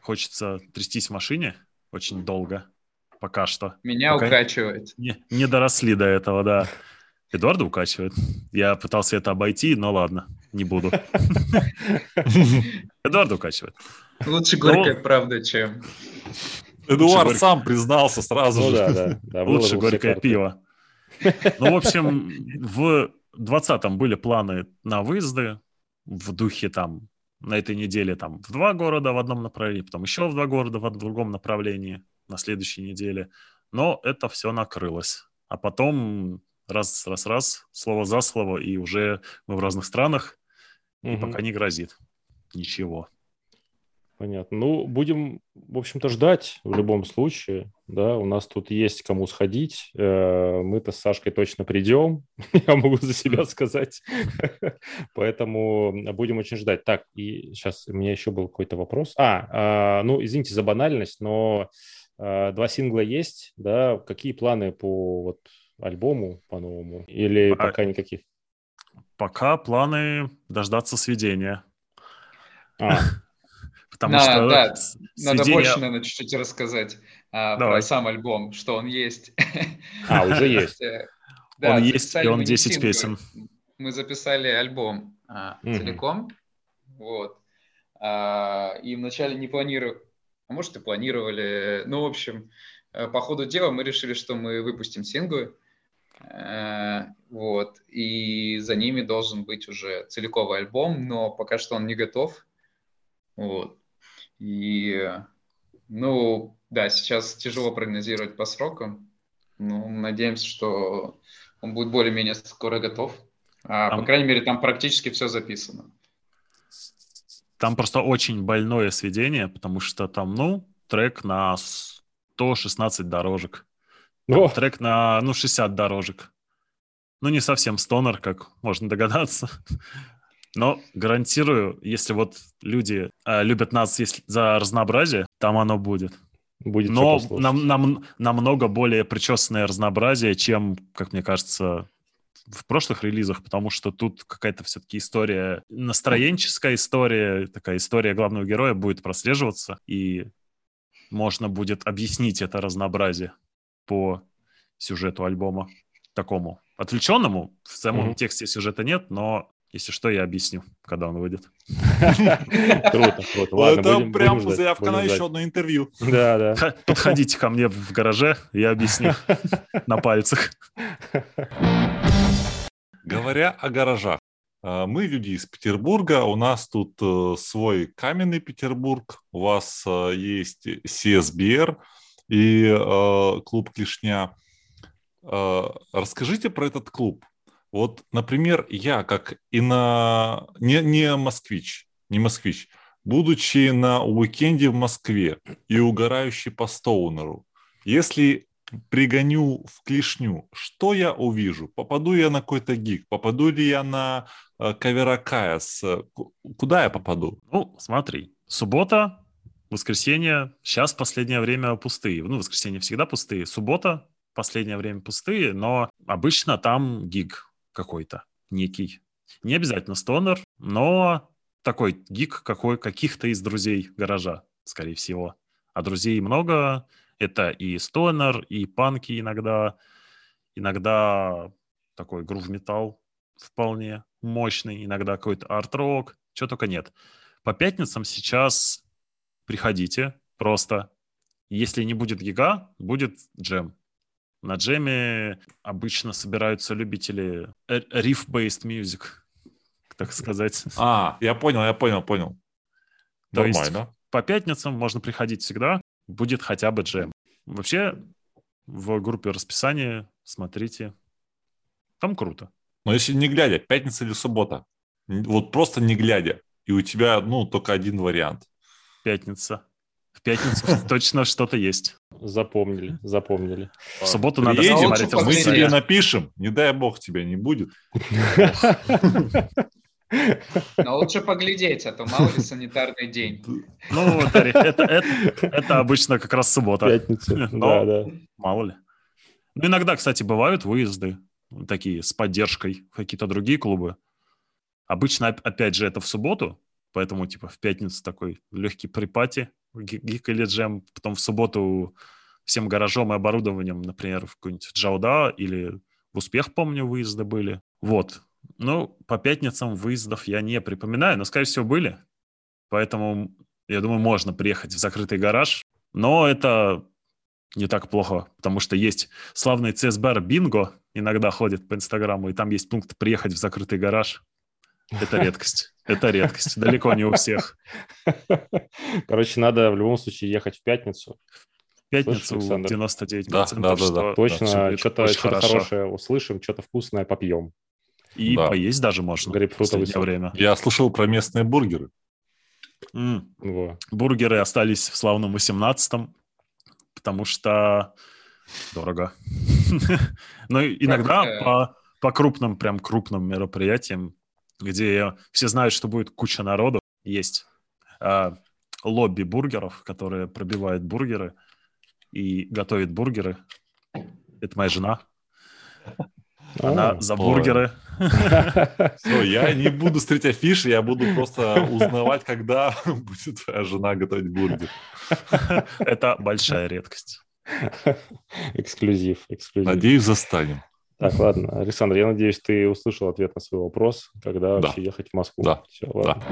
хочется трястись в машине очень долго пока что. Меня Пока- укачивает. Не, не доросли до этого, да. Эдуарда укачивает. Я пытался это обойти, но ладно, не буду. Эдуарда укачивает. Лучше горькая правда, чем... Эдуард сам признался сразу Ну же. Лучше горькое пиво. Ну, в общем, в 20-м были планы на выезды в духе там на этой неделе там в два города в одном направлении, потом еще в два города в другом направлении на следующей неделе. Но это все накрылось. А потом раз, раз, раз, слово за слово, и уже мы в разных странах, и Мгм. пока не грозит ничего. Понятно. Ну, будем, в общем-то, ждать в любом случае. Да, у нас тут есть кому сходить. Э, Мы-то с Сашкой точно придем. Я могу за себя сказать. Поэтому будем очень ждать. Так, и сейчас у меня еще был какой-то вопрос. А, а, ну, извините за банальность, но два сингла есть, да? Какие планы по вот альбому по-новому? Или А- пока никаких? Пока планы дождаться сведения. А, Потому Да, что да, с- Надо сведения- больше, наверное, чуть-чуть рассказать а, про сам альбом, что он есть. а, уже есть. Э, Он есть, и он мы не 10 синглы, песен. Мы записали альбом а, целиком, вот. А, И вначале не планировали, а может и планировали, ну, в общем, э, по ходу дела мы решили, что мы выпустим синглы, Э, вот, и за ними должен быть уже целиковый альбом, но пока что он не готов, вот. И, ну, да, сейчас тяжело прогнозировать по срокам, ну, надеемся, что он будет более-менее скоро готов. А, Там- По крайней мере, там практически все записано. Там просто очень больное сведение, потому что там, ну, трек на 116 дорожек. Там О, Трек на, ну, 60 дорожек. Ну, не совсем стонер, как можно догадаться. Но гарантирую, если вот люди э, любят нас если, за разнообразие, там оно будет. будет Но нам, нам- намного более причесанное разнообразие, чем, как мне кажется, в прошлых релизах, потому что тут какая-то все-таки история, настроенческая история, такая история главного героя будет прослеживаться, и можно будет объяснить это разнообразие по сюжету альбома такому отвлеченному. В самом Мгм. тексте сюжета нет, но если что, я объясню, когда он выйдет. Круто, круто. Ладно, Это будем- прям будем заявка будем на еще одно интервью. Да, да. Подходите ко мне в гараже, я объясню на пальцах. Говоря о гаражах, а, мы люди из Петербурга, у нас тут э, свой каменный Петербург, у вас э, есть CSBR и э, клуб Клешня. Э, Расскажите про этот клуб. Вот, например, я как и на... Не, не москвич, не москвич, будучи на уикенде в Москве и угорающий по Стоунеру, если пригоню в клешню, что я увижу? Попаду я на какой-то гиг? Попаду ли я на э, кавера Каяс? Э, ку- Куда я попаду? Ну, смотри, суббота, воскресенье, сейчас последнее время пустые. Ну, воскресенье всегда пустые. Суббота, последнее время пустые, но обычно там гиг какой-то некий. Не обязательно стонер, но такой гиг какой, каких-то из друзей гаража, скорее всего. А друзей много. Это и стонер, и панки иногда. Иногда такой грув-металл вполне мощный. Иногда какой-то арт-рок. Чего только нет. По пятницам сейчас приходите просто. Если не будет гига, будет джем. На джеме обычно собираются любители riff-based music, так сказать. А, я понял, я понял, понял. То есть Нормально. По пятницам можно приходить всегда, будет хотя бы джем. Вообще, в группе расписания смотрите. Там круто. Но если не глядя, пятница или суббота, вот просто не глядя, и у тебя, ну, только один вариант. Пятница. В пятницу точно что-то есть. Запомнили, запомнили. В субботу надо смотреть мы тебе напишем, не дай бог тебя не будет. Но лучше поглядеть, а то мало ли санитарный день. Ну, это, это, это, это обычно как раз суббота. Пятница, Но- да, да. Мало ли. Ну, иногда, кстати, бывают выезды такие с поддержкой в какие-то другие клубы. Обычно, оп- опять же, это в субботу, поэтому, типа, в пятницу такой легкий припати, ги- гик или джем, потом в субботу всем гаражом и оборудованием, например, в какой-нибудь Джауда или в Успех, помню, выезды были. Вот. Ну, по пятницам выездов я не припоминаю, но, скорее всего, были. Поэтому, я думаю, можно приехать в закрытый гараж. Но это не так плохо, потому что есть славный CSBR Бинго, иногда ходит по Инстаграму, и там есть пункт «Приехать в закрытый гараж». Это редкость. Это редкость. Далеко не у всех. Короче, надо в любом случае ехать в пятницу. В пятницу Александр? 99%, Да, да, да, да. Точно что-то очень что хорошо. хорошее услышим, что-то вкусное попьем. И Да. поесть даже можно в Грейпфрутовый последнее сок. время. Я слышал про местные бургеры. Во. Бургеры остались в славном 18-м, потому что дорого. Но иногда по, по крупным, прям крупным мероприятиям, где все знают, что будет куча народу, есть а, лобби бургеров, которые пробивают бургеры и готовит бургеры. Это моя жена. Она за бургеры. Все, я не буду смотреть афиши, я буду просто узнавать, когда будет твоя жена готовить бургер. Это большая редкость. Эксклюзив, эксклюзив. Надеюсь, застанем. Так, ладно. Александр, я надеюсь, ты услышал ответ на свой вопрос, когда Да. вообще ехать в Москву. Да. Всё, ладно.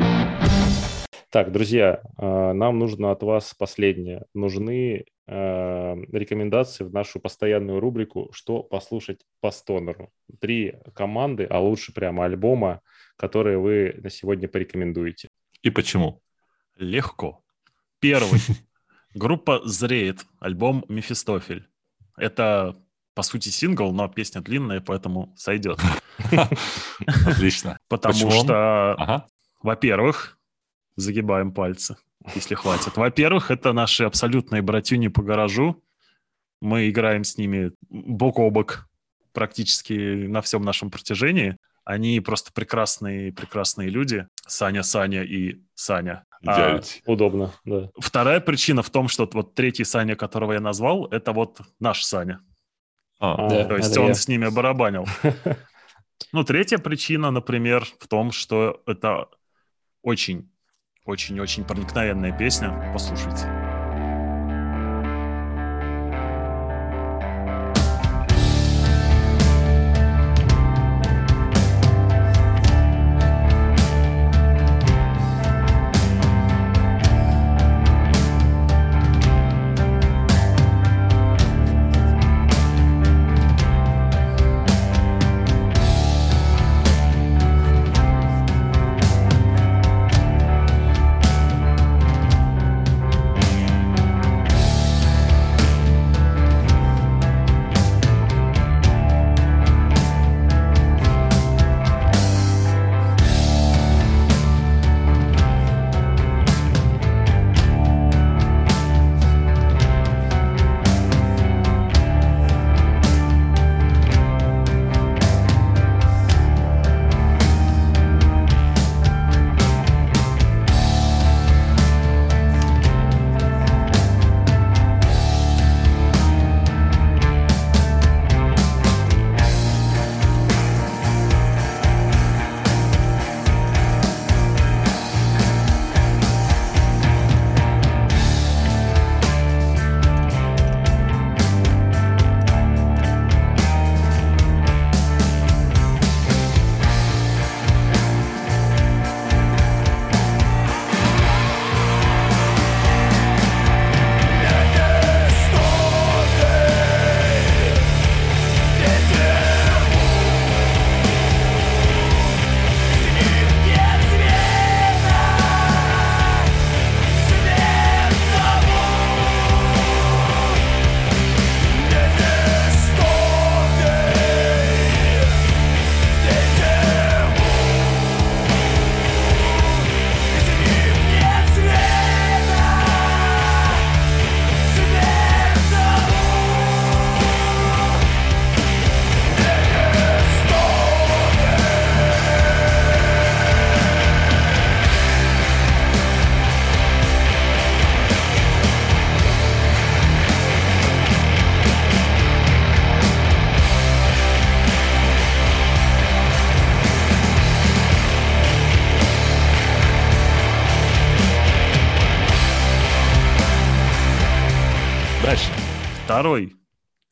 Так, друзья, э, нам нужно от вас последнее. Нужны рекомендации в нашу постоянную рубрику «Что послушать по стонеру». Три команды, а лучше прямо альбома, которые вы на сегодня порекомендуете. И почему? Легко. Первый. Группа «Зреет», альбом «Мефистофель». Это, по сути, сингл, но песня длинная, поэтому сойдет. Отлично. Потому что, во-первых, загибаем пальцы, если хватит. Во-первых, это наши абсолютные братюни по гаражу. Мы играем с ними бок о бок практически на всем нашем протяжении. Они просто прекрасные, прекрасные люди. Саня, Саня и Саня. А. Удобно, да. Вторая причина в том, что вот третий Саня, которого я назвал, это вот наш Саня. А, Да. То есть он я. с ними барабанил. Ну, третья причина, например, в том, что это очень, очень-очень проникновенная песня. Послушайте. Второй.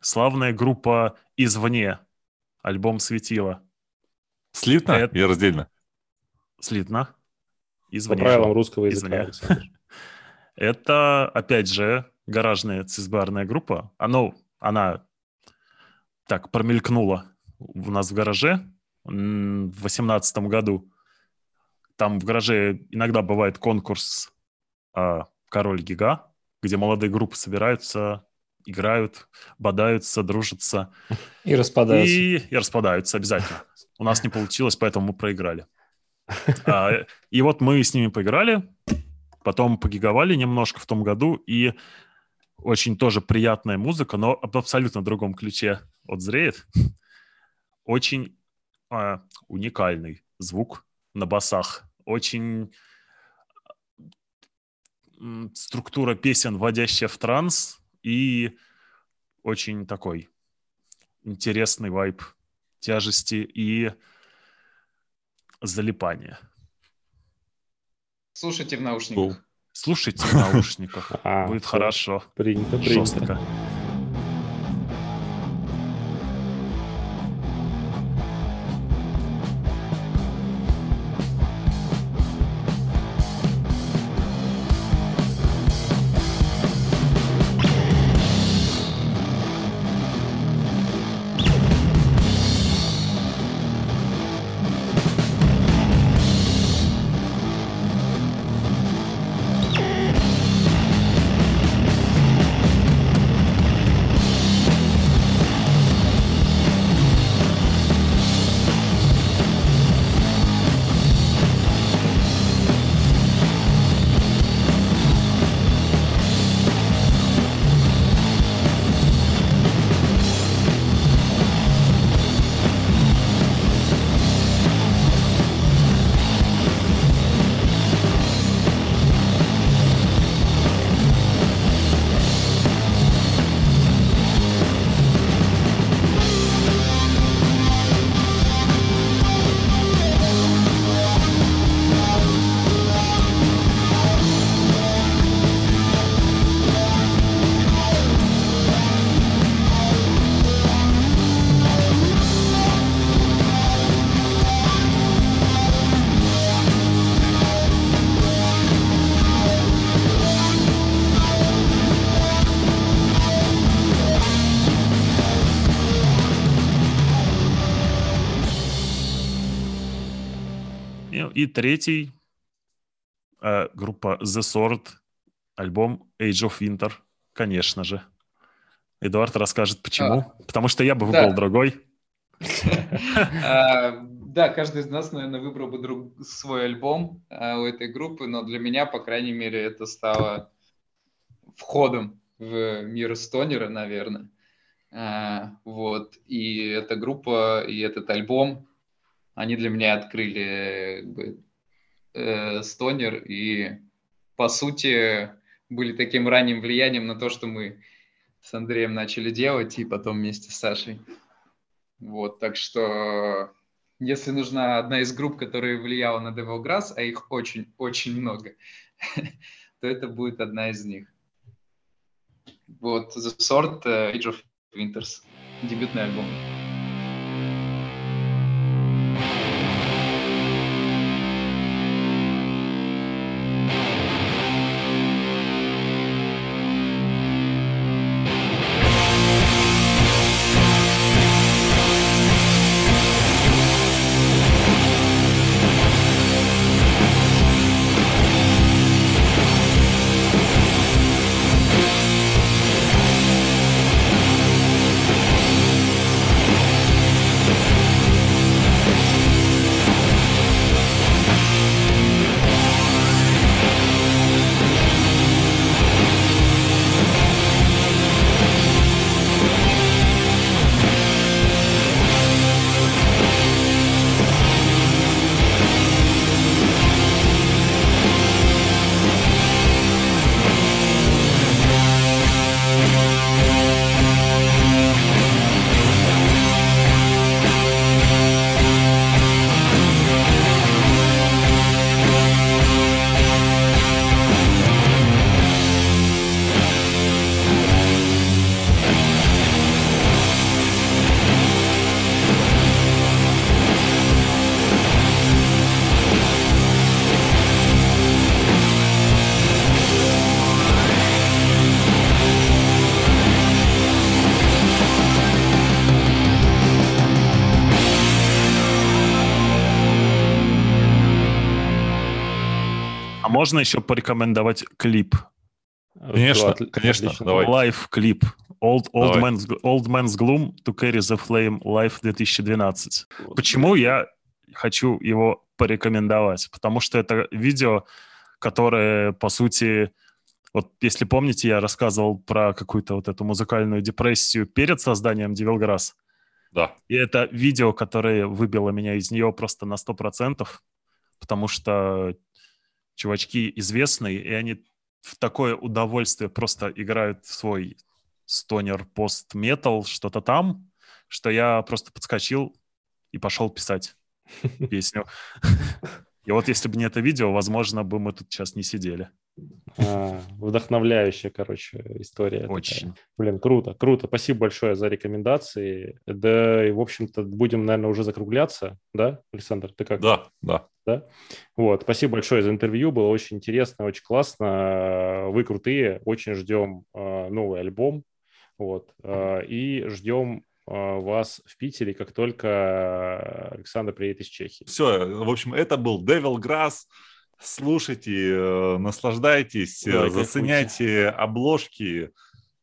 Славная группа «Извне». Альбом «Светило». Слитно Это- и раздельно? Слитно. По Извне. правилам русского языка. Это, опять же, гаражная цисбарная группа. Оно, она так промелькнула у нас в гараже в восемнадцатом году. Там в гараже иногда бывает конкурс а, «Король Гига», где молодые группы собираются, играют, бодаются, дружатся. И распадаются. И, и распадаются обязательно. У нас не получилось, поэтому мы проиграли. А, и вот мы с ними поиграли, потом погиговали немножко в том году, и очень тоже приятная музыка, но об абсолютно другом ключе от зреет. Очень а, уникальный звук на басах. Очень структура песен, вводящая в транс, и очень такой интересный вайб тяжести и залипания. Слушайте в наушниках. Слушайте в наушниках. А, Будет хорошо. Принято, принято. Жестко. Третий э, группа The Sword, альбом Age of Winter, конечно же. Эдуард расскажет, почему. Потому что я бы выбрал да. другой. А, Да, каждый из нас, наверное, выбрал бы друг свой альбом а, у этой группы, но для меня, по крайней мере, это стало входом в мир стонера, наверное. А, Вот. И эта группа, и этот альбом, они для меня открыли как бы, э, стонер и, по сути, были таким ранним влиянием на то, что мы с Андреем начали делать, и потом вместе с Сашей. Вот, так что если нужна одна из групп, которая влияла на Grass, а их очень-очень много, то это будет одна из них. Вот, The Sword, э, Age of Winters, дебютный альбом. Можно еще порекомендовать клип? Конечно, Отли- конечно, отлично. давай. Live клип. Old, old, Давай. man's, old Man's Gloom to Carry the Flame Live 2012. Почему я хочу его порекомендовать? Потому что это видео, которое, по сути, вот если помните, я рассказывал про какую-то вот эту музыкальную депрессию перед созданием Devil Grass. Да. И это видео, которое выбило меня из нее просто на 100%, потому что чувачки известные, и они в такое удовольствие просто играют в свой стонер пост-метал, что-то там, что я просто подскочил и пошел писать песню. И вот если бы не это видео, возможно, бы мы тут сейчас не сидели. А, вдохновляющая, короче, история. такая. Очень. Блин, круто, круто. Спасибо большое за рекомендации. Да, и, в общем-то, будем, наверное, уже закругляться. Да, Александр, ты как? Да, да. Вот, спасибо большое за интервью, было очень интересно, очень классно. Вы крутые, очень ждем э, новый альбом. Вот, э, и ждем вас в Питере, как только Александр приедет из Чехии. Все, в общем, это был Devil Grass. Слушайте, э, наслаждайтесь, э, Да, кайфуйте. заценяйте обложки,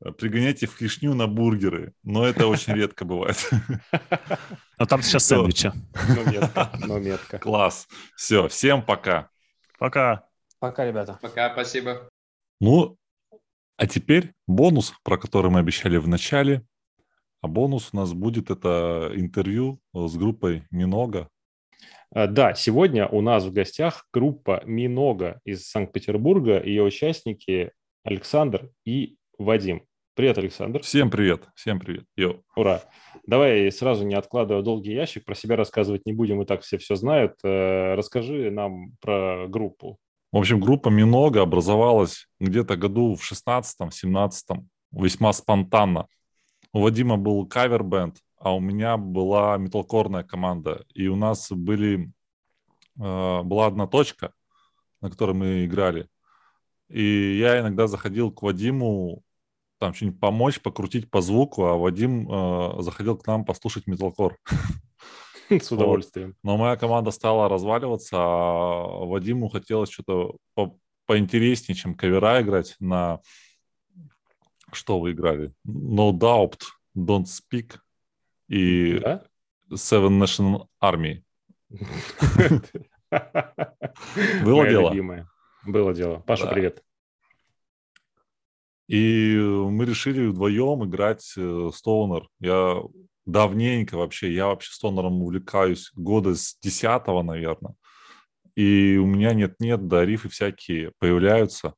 э, пригоняйте в клешню на бургеры. Но это очень редко бывает. Но там сейчас Всё. сэндвичи. Ну, метко, ну, метко. Класс. Все, всем пока. Пока. Пока, ребята. Пока, спасибо. Ну, а теперь бонус, про который мы обещали в начале. А бонус у нас будет это интервью с группой Минога. А, Да, сегодня у нас в гостях группа Минога из Санкт-Петербурга, ее участники Александр и Вадим. Привет, Александр. Всем привет, всем привет. Йо. Ура. Давай сразу не откладывая долгий ящик, про себя рассказывать не будем, и так все все знают. Э, Расскажи нам про группу. В общем, группа Минога образовалась где-то году в 16-17, весьма спонтанно. У Вадима был кавер-бенд, а у меня была металкорная команда. И у нас были, э, была одна точка, на которой мы играли. И я иногда заходил к Вадиму там что-нибудь помочь, покрутить по звуку, а Вадим э, заходил к нам послушать металкор. С удовольствием. Но моя команда стала разваливаться, а Вадиму хотелось что-то по- поинтереснее, чем кавера играть на... Что вы играли? No Doubt, Don't Speak и Да? Seven Nation Army. Было дело. Было дело. Паша, привет. И мы решили вдвоем играть э, Стоунер. Я давненько вообще, я вообще Стоунером увлекаюсь года с десятого, наверное. И у меня нет-нет, да, рифы всякие появляются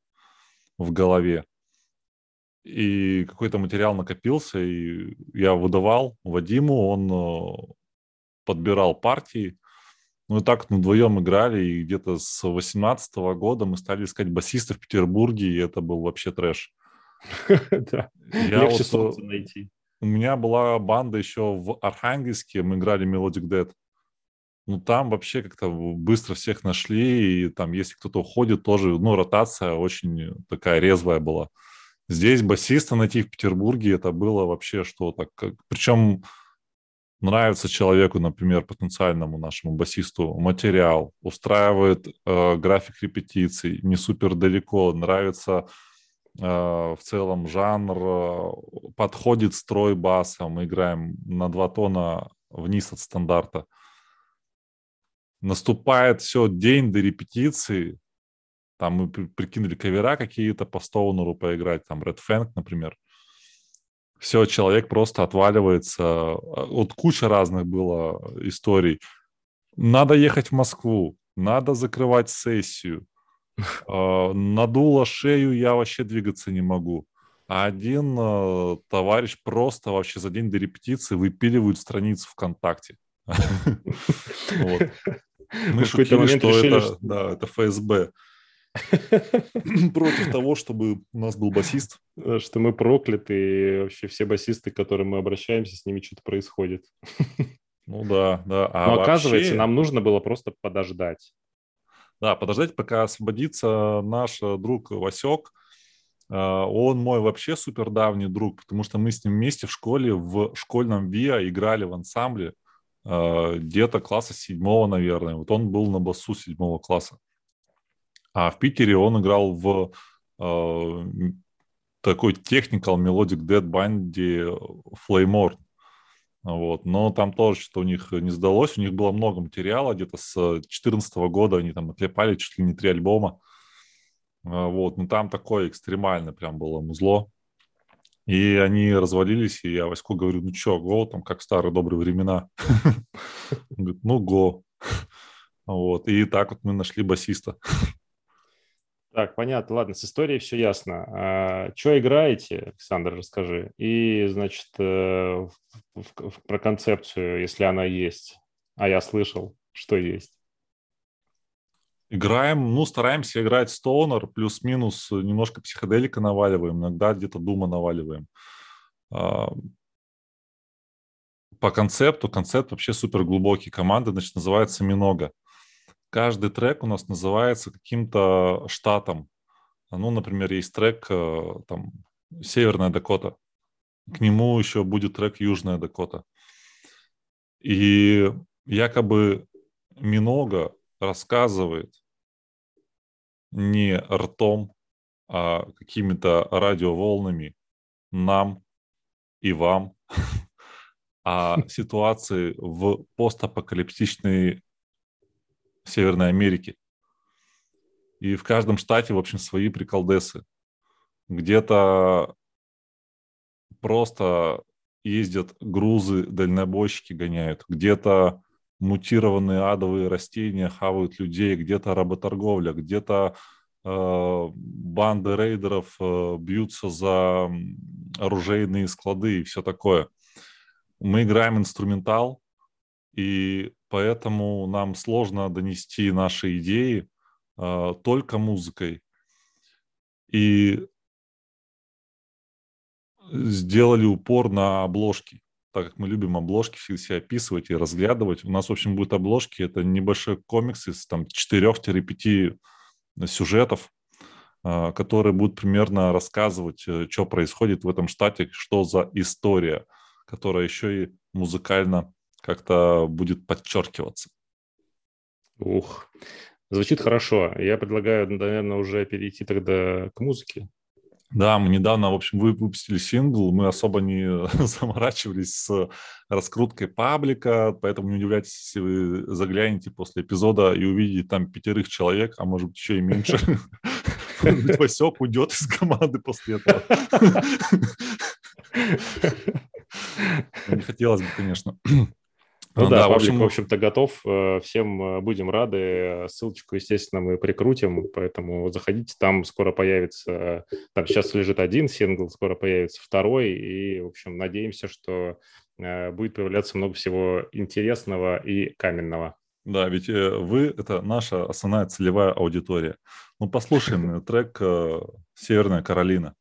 в голове. И какой-то материал накопился, и я выдавал Вадиму, он э, подбирал партии. Ну и так мы вдвоем играли, и где-то с 18 года мы стали искать басиста в Петербурге, и это был вообще трэш. Да. Легче э, солнце найти. у меня была банда еще в Архангельске, мы играли Melodic Dead. Ну, там вообще как-то быстро всех нашли, и там, если кто-то уходит, тоже, ну, ротация очень такая резвая была. Здесь басиста найти в Петербурге, это было вообще что-то. Как... Причем нравится человеку, например, потенциальному нашему басисту материал, устраивает э, график репетиций, не супер далеко, нравится э, в целом жанр, э, подходит строй баса, мы играем на два тона вниз от стандарта. Наступает все день до репетиции, там мы при- прикинули кавера какие-то по Стоунеру поиграть, там Red Fang, например. Все, человек просто отваливается. Вот куча разных было историй. Надо ехать в Москву, надо закрывать сессию. Э, Надуло шею, я вообще двигаться не могу. А один э, товарищ просто вообще за день до репетиции выпиливает страницу ВКонтакте. Мы шутили, что это ФСБ. Против того, чтобы у нас был басист. Э, Что мы прокляты, и вообще все басисты, к которым мы обращаемся, с ними что-то происходит. Ну да, да. А Но оказывается, вообще- нам нужно было просто подождать. Да, подождать, пока освободится наш э, друг Васек. Э, Он мой вообще супер давний друг, потому что мы с ним вместе в школе, в школьном ВИА играли в ансамбле где-то класса седьмого, наверное. Вот он был на басу седьмого класса. А в Питере он играл в э, такой technical melodic dead банде Flamor. Вот. Но там тоже что у них не сдалось. У них было много материала. Где-то с 2014 года они там отлепали чуть ли не три альбома. А, Вот. Ну там такое экстремально прям было музло. И они развалились, и я Ваську говорю, ну что, го, там как в старые добрые времена. Говорит, ну го. Вот. И так вот мы нашли басиста. Так, понятно. Ладно, с историей все ясно. А, что играете, Александр, расскажи. И, значит, э, в- в- в- про концепцию, если она есть. А я слышал, что есть. Играем, ну, стараемся играть стонер, плюс-минус немножко психоделика наваливаем, иногда где-то дума наваливаем. А, По концепту, концепт вообще супер глубокий. Команда, значит, называется Минога. Каждый трек у нас называется каким-то штатом. Ну, например, есть трек э, там Северная Дакота. К нему еще будет трек Южная Дакота. И якобы Минога рассказывает не ртом, а какими-то радиоволнами нам и вам о ситуации в постапокалиптичной Северной Америке. И в каждом штате, в общем, свои приколдесы. Где-то просто ездят грузы, дальнобойщики гоняют. Где-то мутированные адовые растения хавают людей, где-то работорговля, где-то э, банды рейдеров э, бьются за оружейные склады и все такое. Мы играем инструментал, и поэтому нам сложно донести наши идеи э, только музыкой. И сделали упор на обложки, так как мы любим обложки себя описывать и разглядывать. У нас, в общем, будут обложки, это небольшой комикс из там 4-5 сюжетов, э, которые будут примерно рассказывать, э, что происходит в этом штате, что за история, которая еще и музыкально как-то будет подчеркиваться. Ух, звучит хорошо. Я предлагаю, наверное, уже перейти тогда к музыке. Да, мы недавно, в общем, вы- выпустили сингл, мы особо не заморачивались с раскруткой паблика, поэтому не удивляйтесь, если вы заглянете после эпизода и увидите там пятерых человек, а может быть еще и меньше. Васек уйдет из команды после этого. Не хотелось бы, конечно. Ну Ну да, да, в общем, в общем-то, готов. Э, Всем э, будем рады. Ссылочку, естественно, мы прикрутим, поэтому заходите, там скоро появится... Там сейчас лежит один сингл, скоро появится второй, и, в общем, надеемся, что э, будет появляться много всего интересного и каменного. Да, ведь э, вы – это наша основная целевая аудитория. Ну, послушаем э, трек э, «Северная Каролина».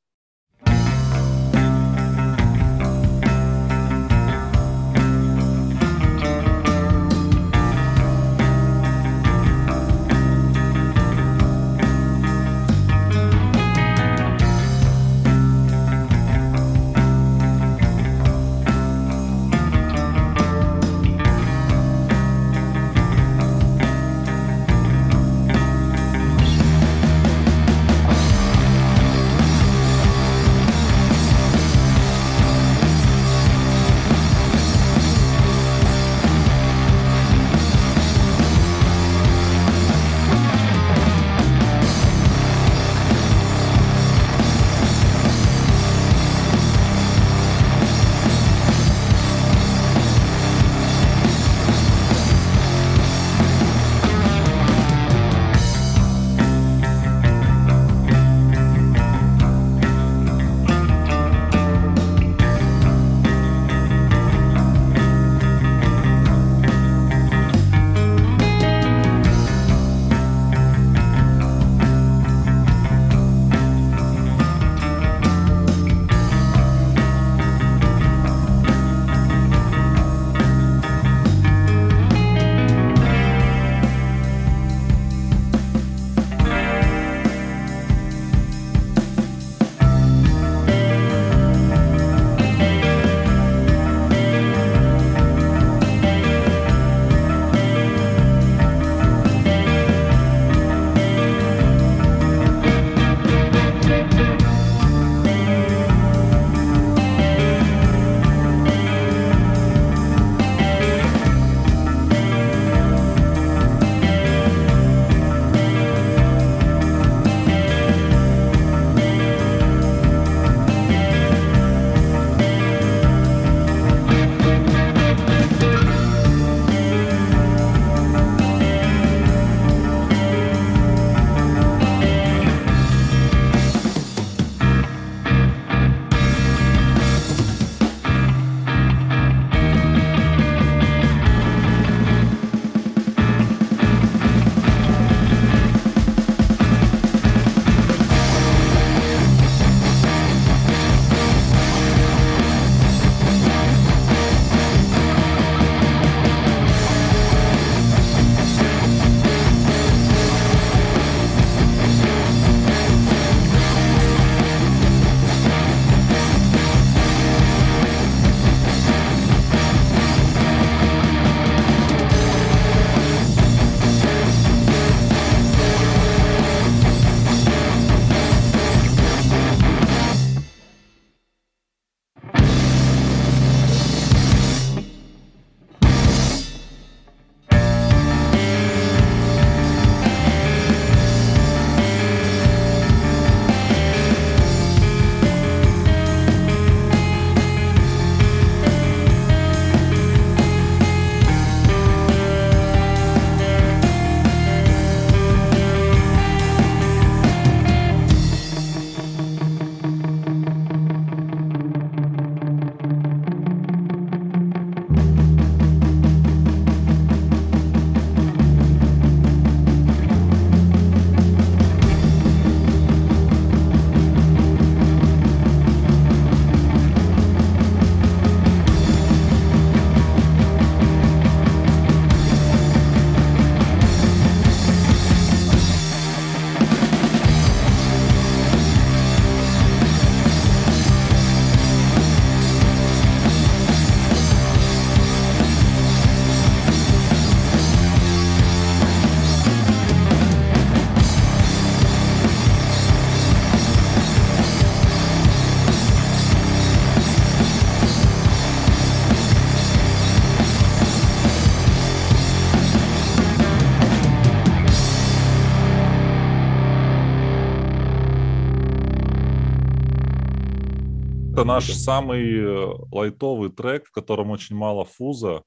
Наш будем. самый э, лайтовый трек, в котором очень мало фуза.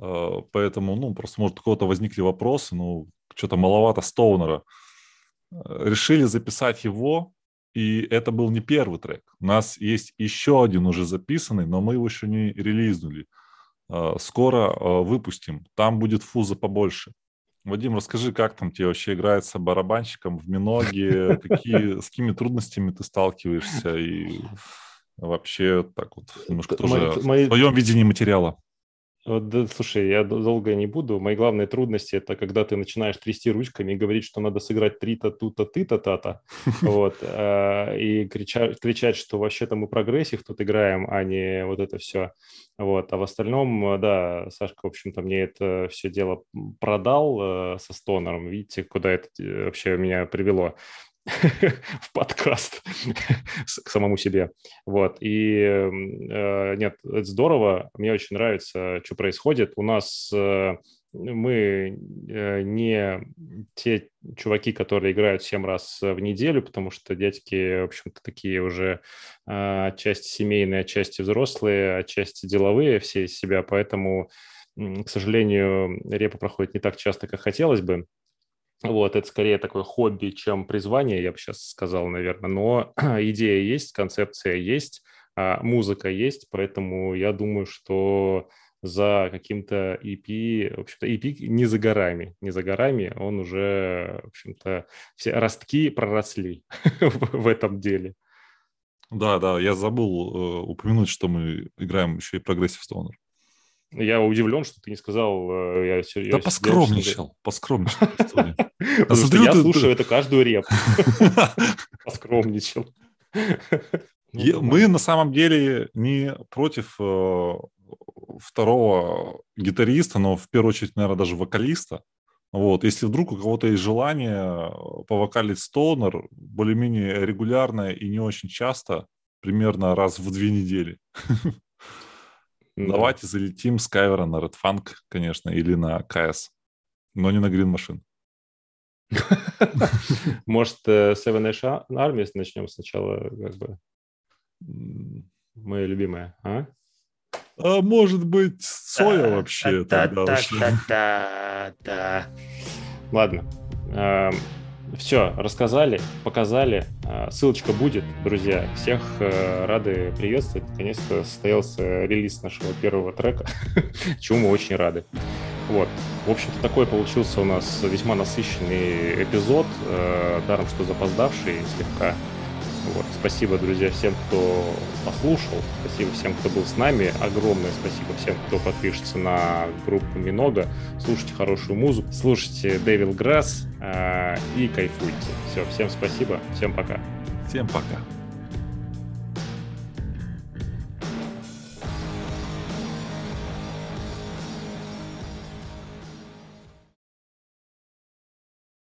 Э, Поэтому, ну, просто, может, у кого-то возникли вопросы, ну, что-то маловато стоунера. Э, Решили записать его, и это был не первый трек. У нас есть еще один уже записанный, но мы его еще не релизнули. Скоро выпустим. Там будет фуза побольше. Вадим, расскажи, как там тебе вообще играется барабанщиком в Миноге, какие, с какими трудностями ты сталкиваешься и вообще так вот немножко Мои- тоже мои- в твоем видении материала. Да, слушай, я долго не буду. Мои главные трудности это когда ты начинаешь трясти ручками и говорить, что надо сыграть три-то, тут-то, ты-то, та-то. Вот. а, И кричать, кричать, что вообще-то мы прогрессив тут играем, а не вот это все. Вот. А в остальном, да, Сашка, в общем-то, мне это все дело продал э, со стонером. Видите, куда это э, вообще меня привело в подкаст к самому себе. Вот. И э, нет, это здорово. Мне очень нравится, что происходит. У нас э, мы э, не те чуваки, которые играют 7 раз в неделю, потому что дядьки, в общем-то, такие уже э, отчасти семейные, отчасти взрослые, отчасти деловые все из себя, поэтому, к сожалению, репа проходит не так часто, как хотелось бы. Вот, это скорее такое хобби, чем призвание, я бы сейчас сказал, наверное. Но идея есть, концепция есть, а, музыка есть, поэтому я думаю, что за каким-то EP, в общем-то, EP не за горами, не за горами, он уже, в общем-то, все ростки проросли в этом деле. Да, да, я забыл э, упомянуть, что мы играем еще и прогрессив стонер. Я удивлен, что ты не сказал... э, Я, сер- Да я- поскромничал, поскромничал. Потому что я слушаю это каждую репу. Поскромничал. Ну, да. Мы на самом деле не против э, второго гитариста, но в первую очередь, наверное, даже вокалиста. Вот, если вдруг у кого-то есть желание повокалить стонер более-менее регулярно и не очень часто, примерно раз в две недели. Давайте залетим с кавера на Red Funk, конечно, или на КС, но не на Green Machine. Может, э, Seven Nation Army начнем сначала, как бы, моя любимая, а? А может быть, соя вообще тогда уж. Ладно. Все, рассказали, показали. А, Ссылочка будет, друзья. Всех э, рады приветствовать. Наконец-то состоялся релиз нашего первого трека, чему мы очень рады. Вот. В общем-то, такой получился у нас весьма насыщенный эпизод, э, даром что запоздавший слегка. Вот. Спасибо, друзья, всем, кто послушал. Спасибо всем, кто был с нами. Огромное спасибо всем, кто подпишется на группу Минога. Слушайте хорошую музыку, слушайте Devil Grass э, и кайфуйте. Все, всем спасибо, всем пока. Всем пока.